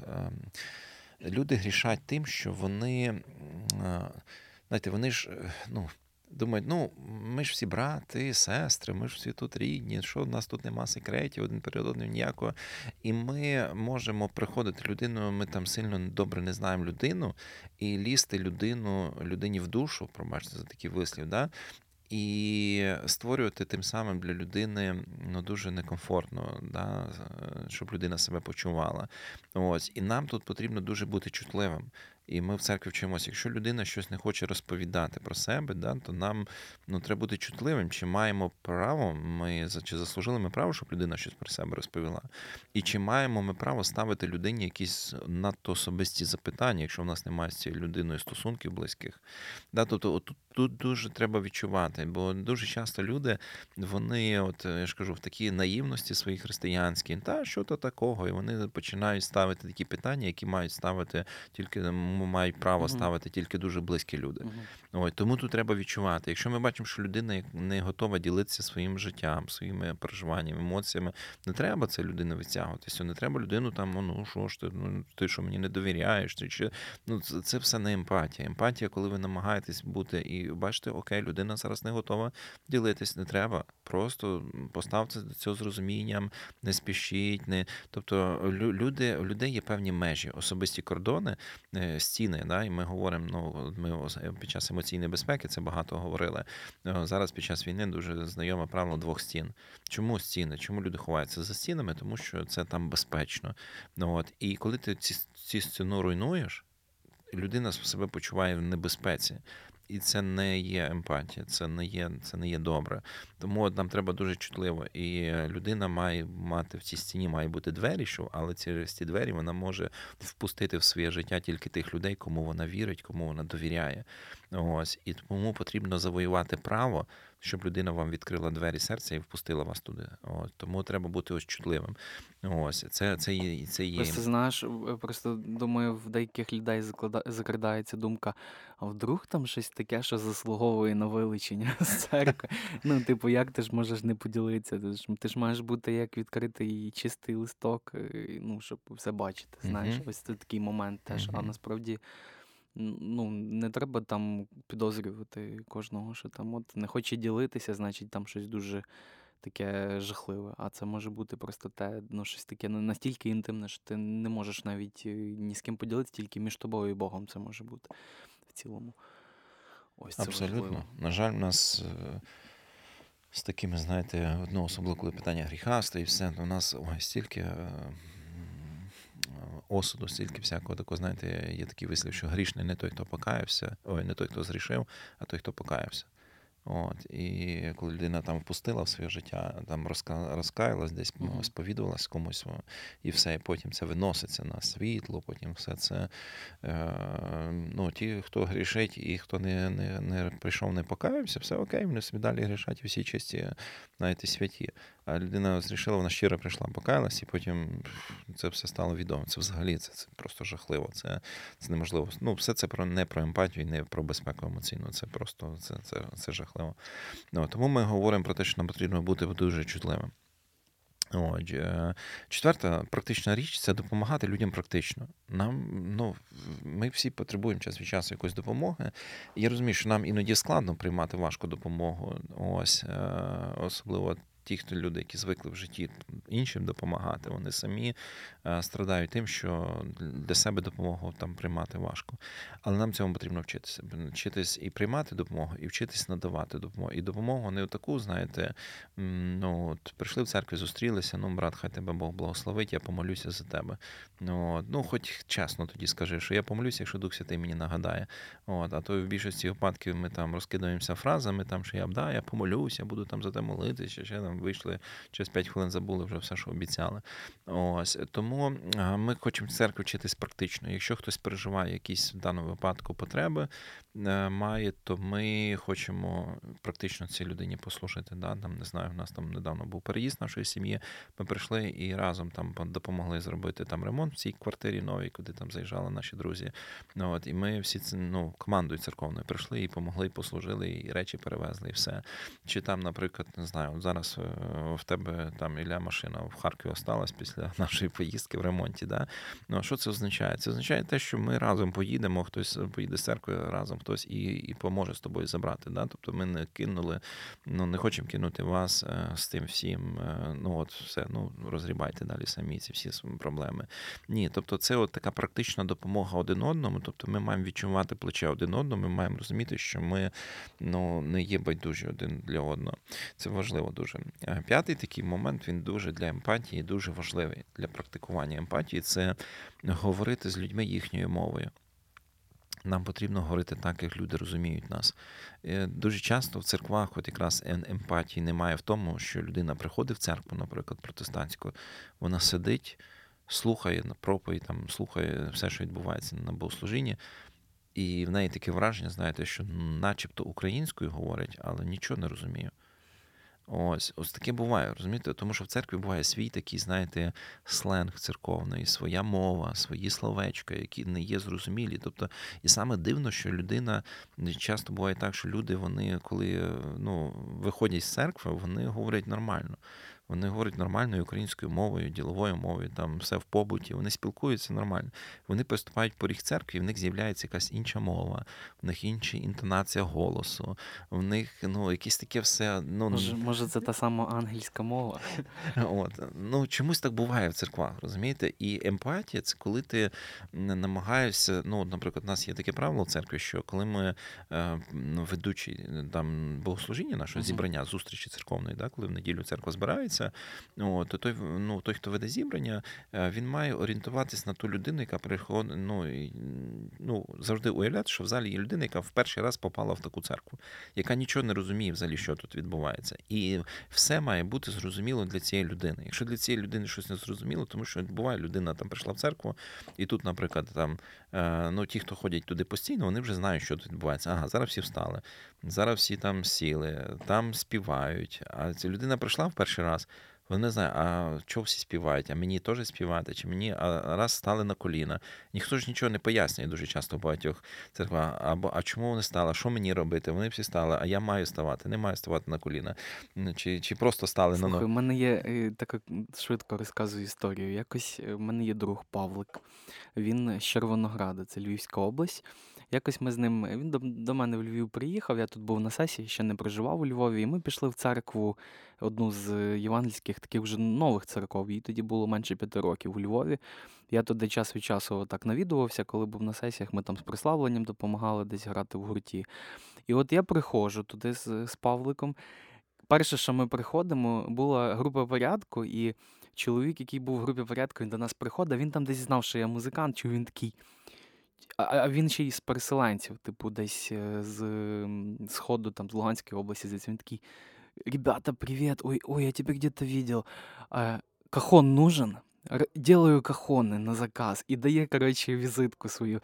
люди грішать тим, що вони, знаєте, вони ж, ну думають, ну, ми ж всі брати, сестри, ми ж всі тут рідні, що в нас тут нема секретів, один перед одним ніякого. І ми можемо приходити людину, ми там сильно добре не знаємо людину, і лізти людину, людині в душу, пробачте за такий вислів, да? І створювати тим самим для людини ну, дуже некомфортно, да, щоб людина себе почувала. Ось. І нам тут потрібно дуже бути чутливим. І ми в церкві вчимося, якщо людина щось не хоче розповідати про себе, да, то нам ну, треба бути чутливим, чи маємо право, ми чи заслужили ми право, щоб людина щось про себе розповіла. І чи маємо ми право ставити людині якісь надто особисті запитання, якщо в нас немає з цією людиною стосунків близьких. Да, Тобто тут, тут дуже треба відчувати, бо дуже часто люди, вони, от я ж кажу, в такій наївності своїй християнській, та що то такого, і вони починають ставити такі питання, які мають ставити тільки мають право ставити тільки дуже близькі люди. Ой, тому тут треба відчувати. Якщо ми бачимо, що людина не готова ділитися своїм життям, своїми переживаннями, емоціями, не треба це людину відтягуватися. Не треба людину там, «О, ну що ж ти, ну ти що мені не довіряєш? Ти чи ну це, це все не емпатія. Емпатія, коли ви намагаєтесь бути і бачите, окей, людина зараз не готова ділитись, не треба. Просто поставте до цього з розумінням, не спішіть, не тобто лю- люди, у людей є певні межі, особисті кордони, е, стіни. Да? І ми говоримо, ну ми ос- під час емоційної безпеки це багато говорили. Е, Зараз під час війни дуже знайоме правило двох стін. Чому стіни? Чому люди ховаються за стінами? Тому що це там безпечно. Ну, от. І коли ти ці, ці стіну руйнуєш, людина себе почуває в небезпеці. І це не є емпатія, це не є, це не є добре. Тому нам треба дуже чутливо. І людина має мати в цій стіні має бути двері, що, але через ці двері вона може впустити в своє життя тільки тих людей, кому вона вірить, кому вона довіряє. Ось і тому потрібно завоювати право, щоб людина вам відкрила двері серця і впустила вас туди. От тому треба бути ось чутливим. Ось це, це є це є. Просто знаєш, просто думаю, в деяких людей заклада... закрадається думка, а вдруг там щось таке, що заслуговує на вилучення з церкви. Ну, типу, як ти ж можеш не поділитися? Ти ж, ти ж маєш бути як відкритий чистий листок, е, ну, щоб все бачити. Знаєш, ось це такий момент теж. А насправді. Ну, не треба там підозрювати кожного, що там от не хоче ділитися, значить там щось дуже таке жахливе. А це може бути просто те, ну, щось таке ну, настільки інтимне, що ти не можеш навіть е, ні з ким поділитися, тільки між тобою і Богом це може бути в цілому. Ось це Абсолютно. важливо. На жаль, у нас е, з такими, знаєте, ну, особливо коли питання гріха стоїть, все, у нас ой, стільки е, осуду, стільки всякого такого, знаєте, є такий вислів, що грішний не той, хто покаявся, ой, не той, хто зрішив, а той, хто покаявся. От, і коли людина там впустила в своє життя, там розка... розкаялась, десь Мгм. mm сповідувалась комусь, і все, і потім це виноситься на світло, потім все це. Е, ну, ті, хто грішить і хто не, не, не прийшов, не покаявся, все окей, вони собі далі грішать і всі чисті, навіть і святі. А людина зрішила, вона щиро прийшла, покаялась, і потім це все стало відомо. Це взагалі це, це просто жахливо. Це, це неможливо. Ну, все це про не про емпатію, не про безпеку емоційну. Це просто це, це, це жахливо. Ну, тому ми говоримо про те, що нам потрібно бути дуже чутливим. От, е, четверта практична річ це допомагати людям практично. Нам, ну, ми всі потребуємо час від часу якоїсь допомоги. Я розумію, що нам іноді складно приймати важку допомогу. Ось, е, особливо ті, хто люди, які звикли в житті іншим допомагати, вони самі е, страдають тим, що для себе допомогу там приймати важко. Але нам цьому потрібно вчитися. Вчитись і приймати допомогу, і вчитись надавати допомогу. І допомогу не таку, знаєте, ну от прийшли в церкві, зустрілися. Ну, брат, хай тебе Бог благословить, я помолюся за тебе. Ну, от, ну хоч чесно тоді скажи, що я помолюся, якщо Дух Святий мені нагадає. От, а то в більшості випадків ми там розкидаємося фразами, там що я б да, я помолюся, буду там за те молитися, ще там вийшли через 5 хвилин забули вже все, що обіцяли. Ось тому ми хочемо в церкві вчитись практично. Якщо хтось переживає якісь в даному випадку потреби, е, має, то ми хочемо практично цій людині послужити. Да? Там не знаю, у нас там недавно був переїзд нашої сім'ї. Ми прийшли і разом там допомогли зробити там ремонт в цій квартирі новій, куди там заїжджали наші друзі. От, і ми всі ну, командою церковною прийшли і помогли, і послужили, і речі перевезли, і все. Чи там, наприклад, не знаю, зараз е, в тебе там Ілля машина в Харкові осталась після нашої поїздки в ремонті. Да? Ну, що це означає? Це означає те, що ми разом поїдемо, хтось поїде з церкви, разом хтось і, і поможе з тобою забрати. Да? Тобто ми не кинули, ну не хочемо кинути вас е, з тим всім. е, Ну от все, ну розрібайте далі самі ці всі проблеми. Ні, тобто це от така практична допомога один одному. Тобто ми маємо відчувати плече один одному, ми маємо розуміти, що ми ну, не є байдужі один для одного. Це важливо дуже. Е, П'ятий такий момент він дуже для емпатії, дуже важливий для практикування емпатії. Це говорити з людьми їхньою мовою. Нам потрібно говорити так, як люди розуміють нас. Е, Дуже часто в церквах, от якраз ем- емпатії немає в тому, що людина приходить в церкву, наприклад, протестантську, вона сидить, слухає на проповідь, там слухає все, що відбувається на богослужінні, і в неї таке враження, знаєте, що начебто українською говорять, але нічого не розумію. Ось, ось таке буває, розумієте? Тому що в церкві буває свій такий, знаєте, сленг церковний, своя мова, свої словечка, які не є зрозумілі. Тобто, і саме дивно, що людина часто буває так, що люди, вони, коли ну, виходять з церкви, вони говорять нормально. Вони говорять нормальною українською мовою, діловою мовою, там все в побуті, вони спілкуються нормально. Вони приступають поріг церкви, в них з'являється якась інша мова, в них інша інтонація голосу, в них ну, якесь таке все. Ну, Може, може, це та сама ангельська мова. От. Ну, Чомусь так буває в церквах, розумієте? І емпатія це коли ти намагаєшся. Ну, наприклад, у нас є таке правило в церкві, що коли ми е, ведучі там богослужіння нашого зібрання, зустрічі церковної, да, коли в неділю церква збирається, от, то той, ну, той, хто веде зібрання, е, він має орієнтуватись на ту людину, яка приходить. Ну, і, ну, завжди уявляти, що в залі є людина, яка в перший раз попала в таку церкву, яка нічого не розуміє взагалі, що тут відбувається. І все має бути зрозуміло для цієї людини. Якщо для цієї людини щось не зрозуміло, тому що буває, людина там прийшла в церкву, і тут, наприклад, там ну, ті, хто ходять туди постійно, вони вже знають, що тут відбувається. Ага, зараз всі встали, зараз всі там сіли, там співають. А ця людина прийшла в перший раз. Вони не знають, а чого всі співають, а мені теж співати, чи мені а раз стали на коліна. Ніхто ж нічого не пояснює дуже часто в багатьох церквах. Або а чому вони стали? Що мені робити? Вони всі стали, а я маю ставати, не маю ставати на коліна. Чи чи просто стали Слухай, на ноги. У мене є е, така швидко розказую історію. Якось в мене є друг Павлик. Він з Червонограда, це Львівська область. Якось ми з ним. Він до, до мене в Львів приїхав. Я тут був на сесії, ще не проживав у Львові. І ми пішли в церкву, одну з євангельських таких вже нових церков. Їй тоді було менше п'яти років у Львові. Я туди час від часу так навідувався, коли був на сесіях. Ми там з прославленням допомагали десь грати в гурті. І от я приходжу туди з, з Павликом. Перше, що ми приходимо, була група порядку, і чоловік, який був в групі порядку, він до нас приходив, він там десь знав, що я музикант, чи він такий. А, він ще й з переселенців, типу, десь е, з сходу, там, з Луганської області, здається, він такий. Ребята, привет, ой, ой, я тебя где-то видел. Кахон нужен? Делаю кахони на заказ і дає, коротше, візитку свою.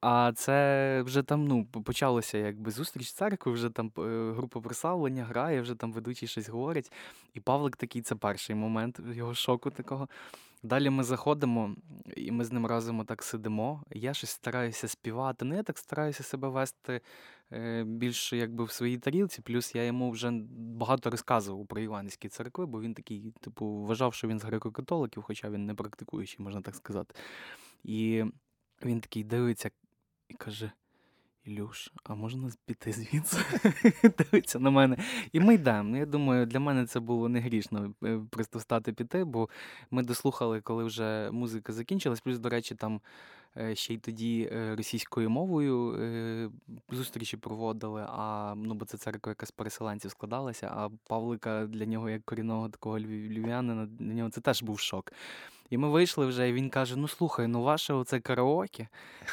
А це вже там ну, почалося якби зустріч церкви, вже там е, група прославлення грає, вже там ведучий щось говорить. І Павлик такий, це перший момент його шоку такого. Далі ми заходимо, і ми з ним разом так сидимо. Я щось стараюся співати. Ну, я так стараюся себе вести е, більш якби в своїй тарілці. Плюс я йому вже багато розказував про іванські церкви, бо він такий, типу, вважав, що він з греко-католиків, хоча він не практикуючий, можна так сказати. І він такий дивиться і каже: Ілюш, а можна піти звідси? Дивиться на мене. І ми йдемо. Ну, я думаю, для мене це було не грішно е, просто встати піти, бо ми дослухали, коли вже музика закінчилась. Плюс, до речі, там е, ще й тоді е, російською мовою зустрічі проводили, а ну, бо це церква, яка з переселенців складалася, а Павлика для нього, як корінного такого львів'янина, для нього це теж був шок. І ми вийшли вже, і він каже: Ну слухай, ну ваше оце караоке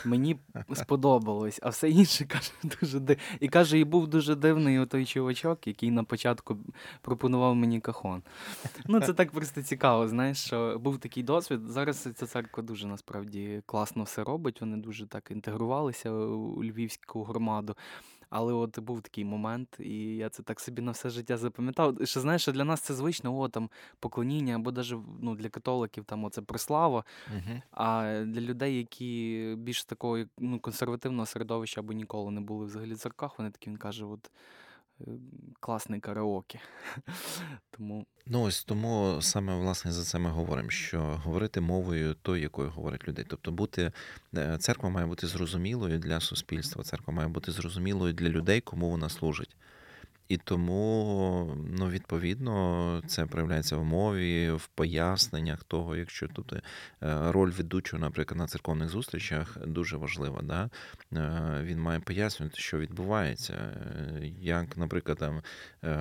мені сподобалось, а все інше каже дуже див... І каже, і був дуже дивний той чувачок, який на початку пропонував мені кахон. Ну, це так просто цікаво, знаєш, що був такий досвід. Зараз ця церква дуже насправді класно все робить. Вони дуже так інтегрувалися у львівську громаду. Але от був такий момент, і я це так собі на все життя запам'ятав. Що знаєш, що для нас це звично, о, там поклоніння, або навіть ну, для католиків там оце прислава. Угу. А для людей, які більш такого ну, консервативного середовища або ніколи не були взагалі в церквах, вони такі він каже, от класний караоке. Тому Ну ось тому саме власне за це ми говоримо, що говорити мовою тою, якою говорять люди. Тобто бути е, церква має бути зрозумілою для суспільства, церква має бути зрозумілою для людей, кому вона служить. І тому, ну, відповідно, це проявляється в мові, в поясненнях того, якщо тут е, роль ведучого, наприклад, на церковних зустрічах дуже важлива. Да? Е, Він має пояснювати, що відбувається. Е, Як, наприклад, там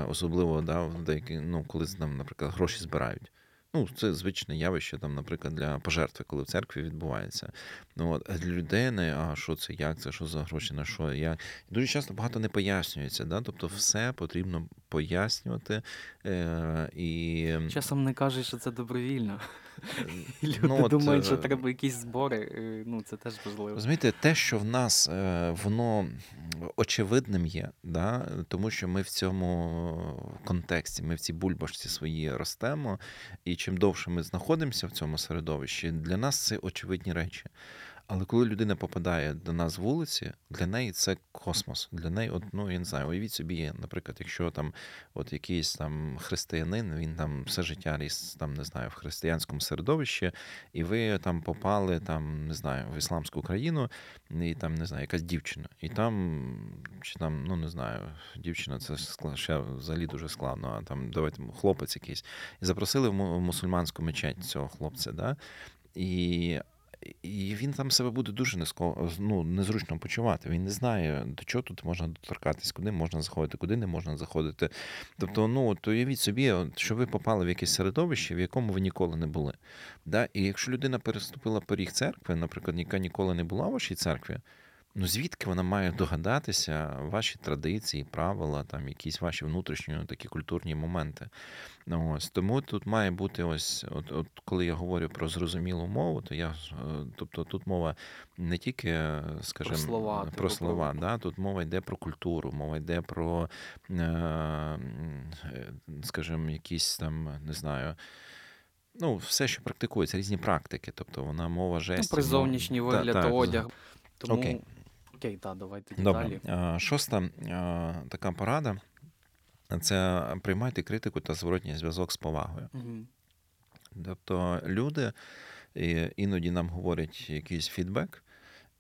особливо да, деякі, ну, коли там, наприклад, гроші збирають. Ну, це звичне явище, там, наприклад, для пожертви, коли в церкві відбувається. Ну, от, для людини, а що це, як це, що за гроші, на що, як. Дуже часто багато не пояснюється. Да? Тобто все потрібно пояснювати. Е, і... Часом не кажуть, що це добровільно. Люди Ну, от, думають, що е, треба якісь збори. е, Ну, це теж важливо. Розумієте, те, що в нас е, воно очевидним є, да? тому що ми в цьому контексті, ми в цій бульбашці свої ростемо, і чим довше ми знаходимося в цьому середовищі, для нас це очевидні речі. Але коли людина попадає до нас вулиці, для неї це космос. Для неї, от, ну я не знаю, уявіть собі, наприклад, якщо там от якийсь там християнин, він там все життя ріс там, не знаю, в християнському середовищі, і ви там попали там, не знаю, в ісламську країну, і там не знаю, якась дівчина, і там чи там, ну не знаю, дівчина це ще взагалі дуже складно. А там давайте хлопець якийсь, і запросили в мусульманську мечеть цього хлопця, да? І і він там себе буде дуже низько, ну, незручно почувати. Він не знає, до чого тут можна доторкатись, куди можна заходити, куди не можна заходити. Тобто, ну то уявіть собі, що ви попали в якесь середовище, в якому ви ніколи не були. Да? І якщо людина переступила поріг церкви, наприклад, яка ніколи не була в вашій церкві, ну звідки вона має догадатися ваші традиції, правила, там якісь ваші внутрішні ну, такі культурні моменти. Ну, ось тому тут має бути ось, от, от коли я говорю про зрозумілу мову, то я е, тобто тут мова не тільки, е, скажімо, слова, про типу, про- слова, да, тут мова йде про культуру, мова йде про, е, скажімо, якісь там, не знаю. Ну, все, що практикується, різні практики. Тобто вона мова Ну, жестів. про мова- зовнішній Та- вигляд, одяг. Тому... Окей. Окей, так, давайте Добре. далі. Шоста така порада це приймайте критику та зворотній зв'язок з повагою. Угу. Тобто люди іноді нам говорять якийсь фідбек,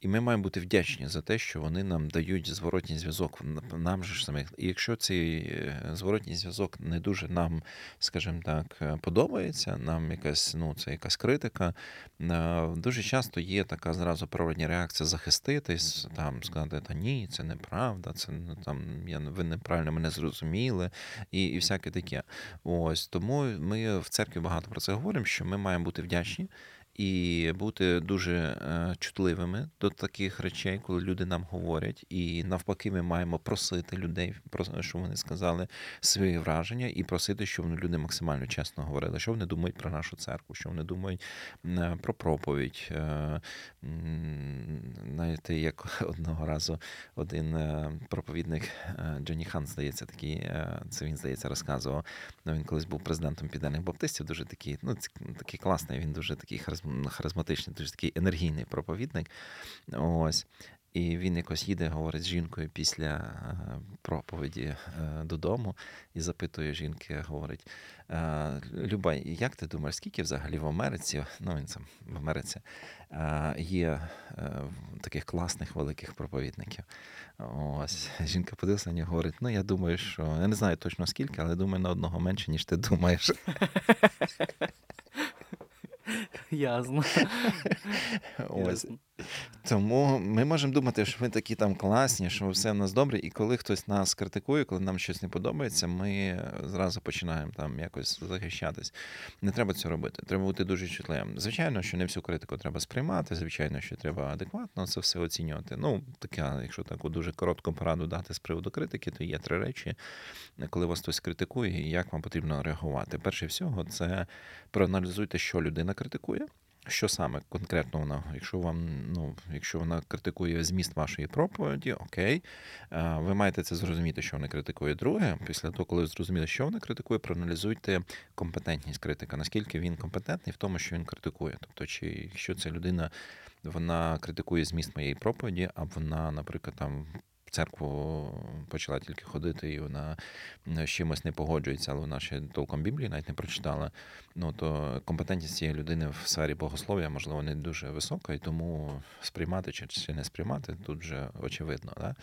і ми маємо бути вдячні за те, що вони нам дають зворотній зв'язок. Нам же ж самих. І якщо цей е, зворотній зв'язок не дуже нам, скажімо так, е, подобається, нам якась, ну, це якась критика, е, дуже часто є така зразу природня реакція захиститись, там сказати, та ні, це неправда, це ну, там я ви неправильно мене зрозуміли, і, і всяке таке. Ось тому ми в церкві багато про це говоримо, що ми маємо бути вдячні. І бути дуже е, чутливими до таких речей, коли люди нам говорять, і навпаки, ми маємо просити людей, про щоб вони сказали свої враження, і просити, щоб люди максимально чесно говорили, що вони думають про нашу церкву, що вони думають е, про проповідь. Е, Знаєте, як одного разу один проповідник Джонні Хан, здається, такий, це він здається розказував. Ну, він колись був президентом Південних Баптистів, дуже такий, ну, такий класний, він дуже такий харизм- харизматичний, дуже такий енергійний проповідник. Ось. І він якось їде, говорить з жінкою після е, проповіді е, додому і запитує жінки, говорить: е, Люба, як ти думаєш, скільки взагалі в Америці, ну він сам в Америці, є таких класних великих проповідників? Ось жінка подивилася на нього, говорить: ну я думаю, що я не знаю точно скільки, але думаю, на одного менше, ніж ти думаєш. Ясно. Ось. Ясно. Тому ми можемо думати, що ми такі там класні, що все в нас добре. І коли хтось нас критикує, коли нам щось не подобається, ми зразу починаємо там якось захищатись. Не треба цього робити. Треба бути дуже чутливим. Звичайно, що не всю критику треба сприймати. Звичайно, що треба адекватно це все оцінювати. Ну, таке, якщо таку дуже коротку пораду дати з приводу критики, то є три речі, коли вас хтось критикує, і як вам потрібно реагувати. Перше всього, це проаналізуйте, що людина критикує. Що саме конкретно вона, якщо вам, ну, якщо вона критикує зміст вашої проповіді, окей, е, ви маєте це зрозуміти, що вона критикує. Друге, після того, коли ви зрозуміли, що вона критикує, проаналізуйте компетентність критика, наскільки він компетентний в тому, що він критикує. Тобто, чи якщо ця людина вона критикує зміст моєї проповіді, а вона, наприклад, там. Церкву почала тільки ходити, і вона з чимось не погоджується, але вона ще толком Біблії навіть не прочитала ну то компетентність цієї людини в сфері богослов'я, можливо, не дуже висока, і тому сприймати чи, не сприймати тут вже очевидно. Да?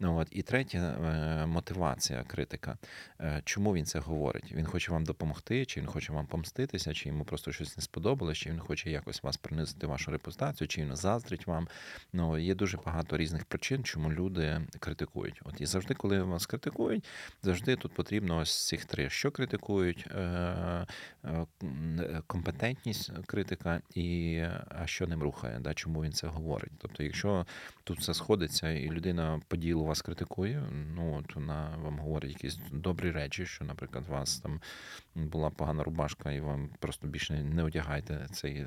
Ну, от. І третє е, мотивація критика. Е, Чому він це говорить? Він хоче вам допомогти, чи він хоче вам помститися, чи йому просто щось не сподобалось, чи він хоче якось вас принизити вашу репутацію, чи він заздрить вам. Ну, є дуже багато різних причин, чому люди критикують. От і завжди, коли вас критикують, завжди тут потрібно ось цих три: що критикують, е, е, е, компетентність критика і а що ним рухає, да, чому він це говорить. Тобто, якщо тут все сходиться, і людина по ділу вас критикує, ну от вона вам говорить якісь добрі речі, що, наприклад, у вас там була погана рубашка, і вам просто більше не одягайте цей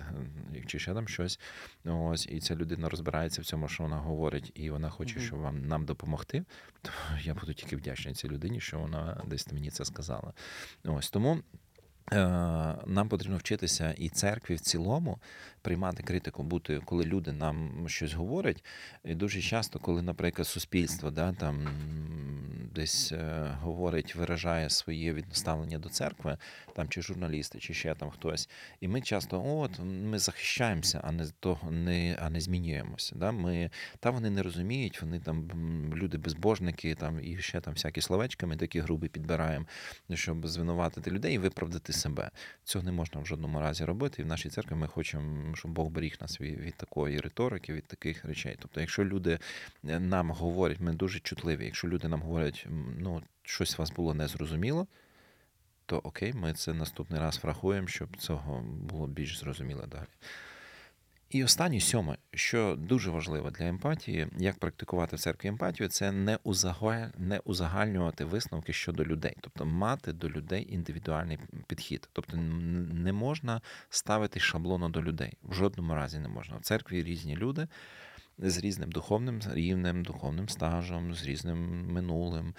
чи ще там щось. Ось, і ця людина розбирається в цьому, що вона говорить, і вона хоче, щоб вам нам допомогти. То я буду тільки вдячний цій людині, що вона десь мені це сказала. Ось тому. Е, Нам потрібно вчитися і церкві в цілому приймати критику, бути, коли люди нам щось говорять. І дуже часто, коли, наприклад, суспільство да, там десь е, говорить, виражає своє відставлення до церкви, там чи журналісти, чи ще там хтось, і ми часто от ми захищаємося, а не того не, а не змінюємося. Да? Ми, та вони не розуміють, вони там люди безбожники, там і ще там всякі словечки, ми такі грубі підбираємо, щоб звинуватити людей і виправдати себе. Цього не можна в жодному разі робити. І в нашій церкві ми хочемо, щоб Бог беріг нас від, від такої риторики, від таких речей. Тобто, якщо люди е, нам говорять, ми дуже чутливі. Якщо люди нам говорять, ну щось вас було незрозуміло, то окей, ми це наступний раз врахуємо, щоб цього було більш зрозуміло далі. І останнє сьоме, що дуже важливо для емпатії, як практикувати в церкві емпатію, це не не узагальнювати висновки щодо людей, тобто мати до людей індивідуальний підхід. Тобто не можна ставити шаблону до людей. В жодному разі не можна. В церкві різні люди з різним духовним рівнем, духовним стажем, з різним минулим.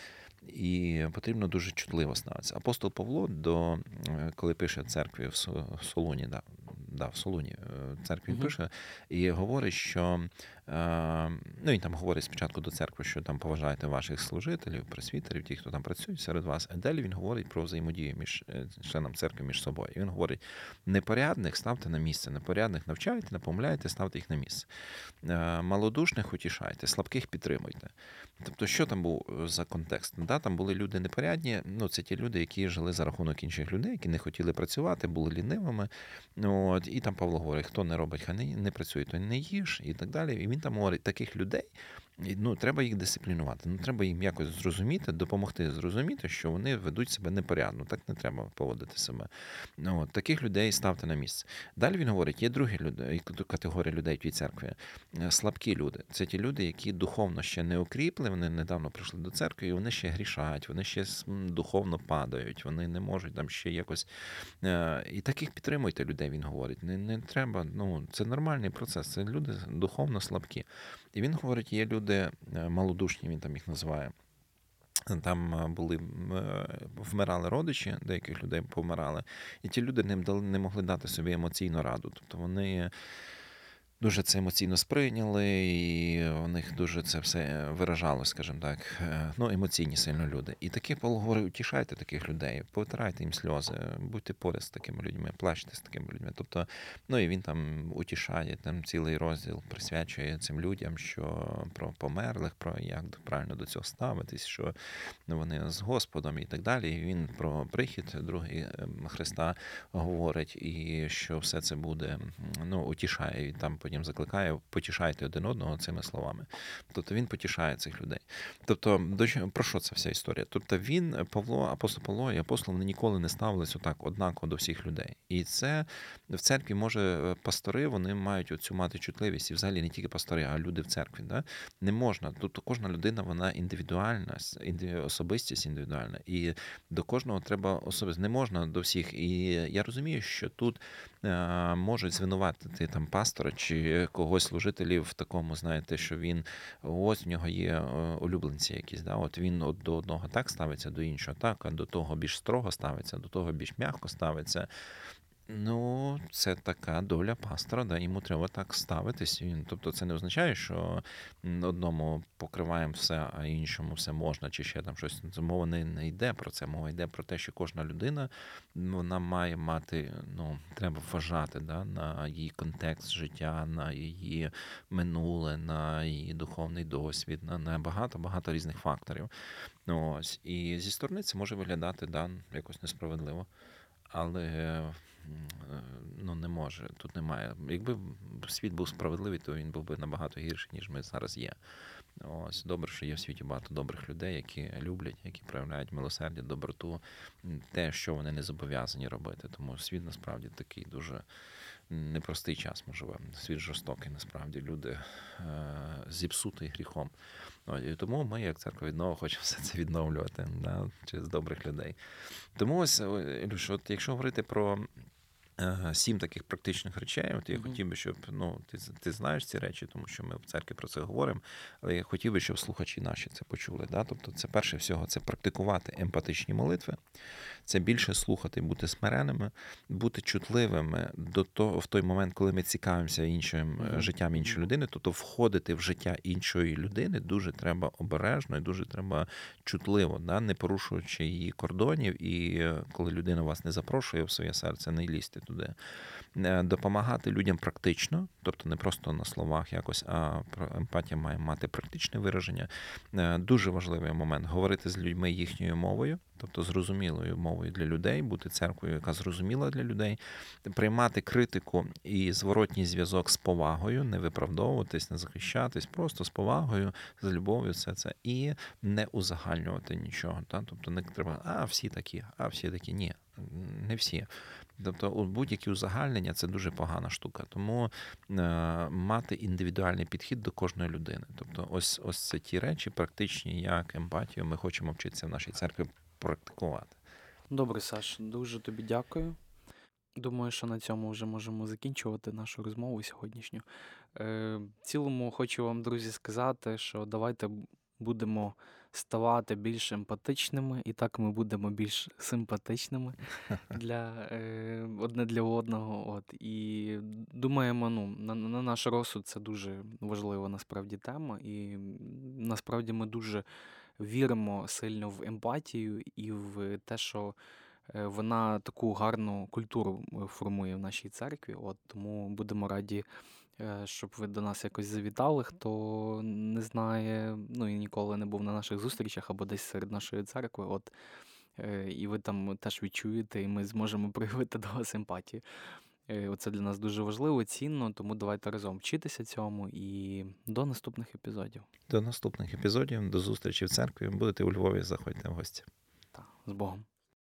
І потрібно дуже чутливо ставитися. Апостол Павло, до, е, коли пише церкві в Со- в Солуні, да, да, в Солуні е, церкві Мгм. пише, і говорить, що ну він там говорить спочатку до церкви, що там поважайте ваших служителів, пресвітерів, ті, хто там працюють серед вас. А далі він говорить про взаємодію між е, членом церкви між собою. І він говорить: непорядних ставте на місце, непорядних навчайте, напомляйте, ставте їх на місце. Е, Малодушних утішайте, слабких підтримуйте. Тобто, що там був е, за контекст? Да, там були люди непорядні. Ну, це ті люди, які жили за рахунок інших людей, які не хотіли працювати, були лінивими. От, і там Павло говорить, хто не робить, хай не, не працює, той не їж, і так далі. Він там говорить, таких людей. Ну, треба їх дисциплінувати. Ну, треба їм якось зрозуміти, допомогти зрозуміти, що вони ведуть себе непорядно. Так не треба поводити себе. Ну, от, таких людей ставте на місце. Далі він говорить: є другі люди, категорія людей в тій церкві. Е, Слабкі люди. Це ті люди, які духовно ще не укріпли, вони недавно прийшли до церкви, і вони ще грішають, вони ще духовно падають, вони не можуть там ще якось. Е, І таких підтримуйте людей, він говорить. Не, не треба, ну це нормальний процес. Це люди духовно слабкі. І він говорить, є люди е, малодушні, він там їх називає. Там е, були е, вмирали родичі, деяких людей помирали, і ті люди не могли дати собі емоційну раду. Тобто вони дуже це емоційно сприйняли, і у них дуже це все виражалось, скажімо так. Е, Ну, емоційні сильно люди. І такі Павло говорить, утішайте таких людей, повитирайте їм сльози, будьте поряд з такими людьми, плачте з такими людьми. Тобто, ну і він там утішає, там цілий розділ присвячує цим людям, що про померлих, про як правильно до цього ставитись, що вони з Господом і так далі. І він про прихід другий ем, Христа говорить, і що все це буде ну, утішає. І там потім закликає, потішайте один одного цими словами. Тобто він потішає цих людей. Тобто, про що ця вся історія? Тобто він, Павло, апостол Павло і апостол вони ніколи не ставились отак однаково до всіх людей. І це в церкві може е, пастори, вони мають оцю мати чутливість, і взагалі не тільки пастори, а люди в церкві. Да? Не можна. Тобто кожна людина вона індивідуальна, особистість індивідуальна. І до кожного треба особисто. Не можна до всіх. І я розумію, що тут можуть звинуватити там пастора чи когось служителів в такому, знаєте, що він ось в нього є е, улюбленці якісь. Да? От він от до одного так ставиться, до іншого так, а до того більш строго ставиться, до того більш м'яко ставиться. Ну, це така доля пастора, да, йому треба так ставитись. Тобто це не означає, що одному покриваємо все, а іншому все можна, чи ще там щось. Мова не, не йде про це. Мова йде про те, що кожна людина вона має мати, ну, треба вважати да, на її контекст життя, на її минуле, на її духовний досвід, на, на багато-багато різних факторів. Ну, Ось. І зі сторони це може виглядати да, якось несправедливо. Але ну, не може, тут немає. Якби світ був справедливий, то він був би набагато гірший, ніж ми зараз є. Ось добре, що є в світі багато добрих людей, які люблять, які проявляють милосердя, доброту, те, що вони не зобов'язані робити. Тому світ насправді такий дуже непростий час ми живемо. Світ жорстокий, насправді люди е, зіпсутий гріхом. І тому ми, як церква віднова, хочемо все це відновлювати да, через добрих людей. Тому ось, Ілюш, от якщо говорити про сім таких практичних речей, от я Мгм. хотів би, щоб ну, ти, ти знаєш ці речі, тому що ми в церкві про це говоримо, але я хотів би, щоб слухачі наші це почули. Да? Тобто, це перше всього, це практикувати емпатичні молитви, це більше слухати, бути смиреними, бути чутливими до того, в той момент, коли ми цікавимося іншим Мгм. життям іншої людини, тобто входити в життя іншої людини дуже треба обережно і дуже треба чутливо, да? не порушуючи її кордонів. І е, коли людина вас не запрошує в своє серце, не лізьте туди. Е, Допомагати людям практично, тобто не просто на словах якось, а емпатія має мати практичне вираження. Е, Дуже важливий момент говорити з людьми їхньою мовою, тобто зрозумілою мовою для людей, бути церквою, яка зрозуміла для людей, приймати критику і зворотній зв'язок з повагою, не виправдовуватись, не захищатись, просто з повагою, з любов'ю, все це, і не узагальнювати нічого. Та? Тобто не треба, а всі такі, а всі такі. Ні, не всі. Тобто, будь-які узагальнення це дуже погана штука. Тому е, мати індивідуальний підхід до кожної людини. Тобто, ось ось це ті речі, практичні, як емпатію, ми хочемо вчитися в нашій церкві практикувати. Добре, Саш, дуже тобі дякую. Думаю, що на цьому вже можемо закінчувати нашу розмову сьогоднішню. Е, в цілому хочу вам, друзі, сказати, що давайте будемо ставати більш емпатичними, і так ми будемо більш симпатичними для, е, одне для одного. От. І думаємо, ну, на, на наш розсуд це дуже важлива насправді тема. І насправді ми дуже віримо сильно в емпатію і в те, що е, вона таку гарну культуру е, формує в нашій церкві. От тому будемо раді, щоб ви до нас якось завітали. Хто не знає, ну і ніколи не був на наших зустрічах або десь серед нашої церкви. От е, і ви там теж відчуєте, і ми зможемо проявити до вас емпатію. Е, Оце для нас дуже важливо, цінно, тому давайте разом вчитися цьому і до наступних епізодів. До наступних епізодів, до зустрічі в церкві. Будете у Львові, заходьте в гості. Та, з Богом.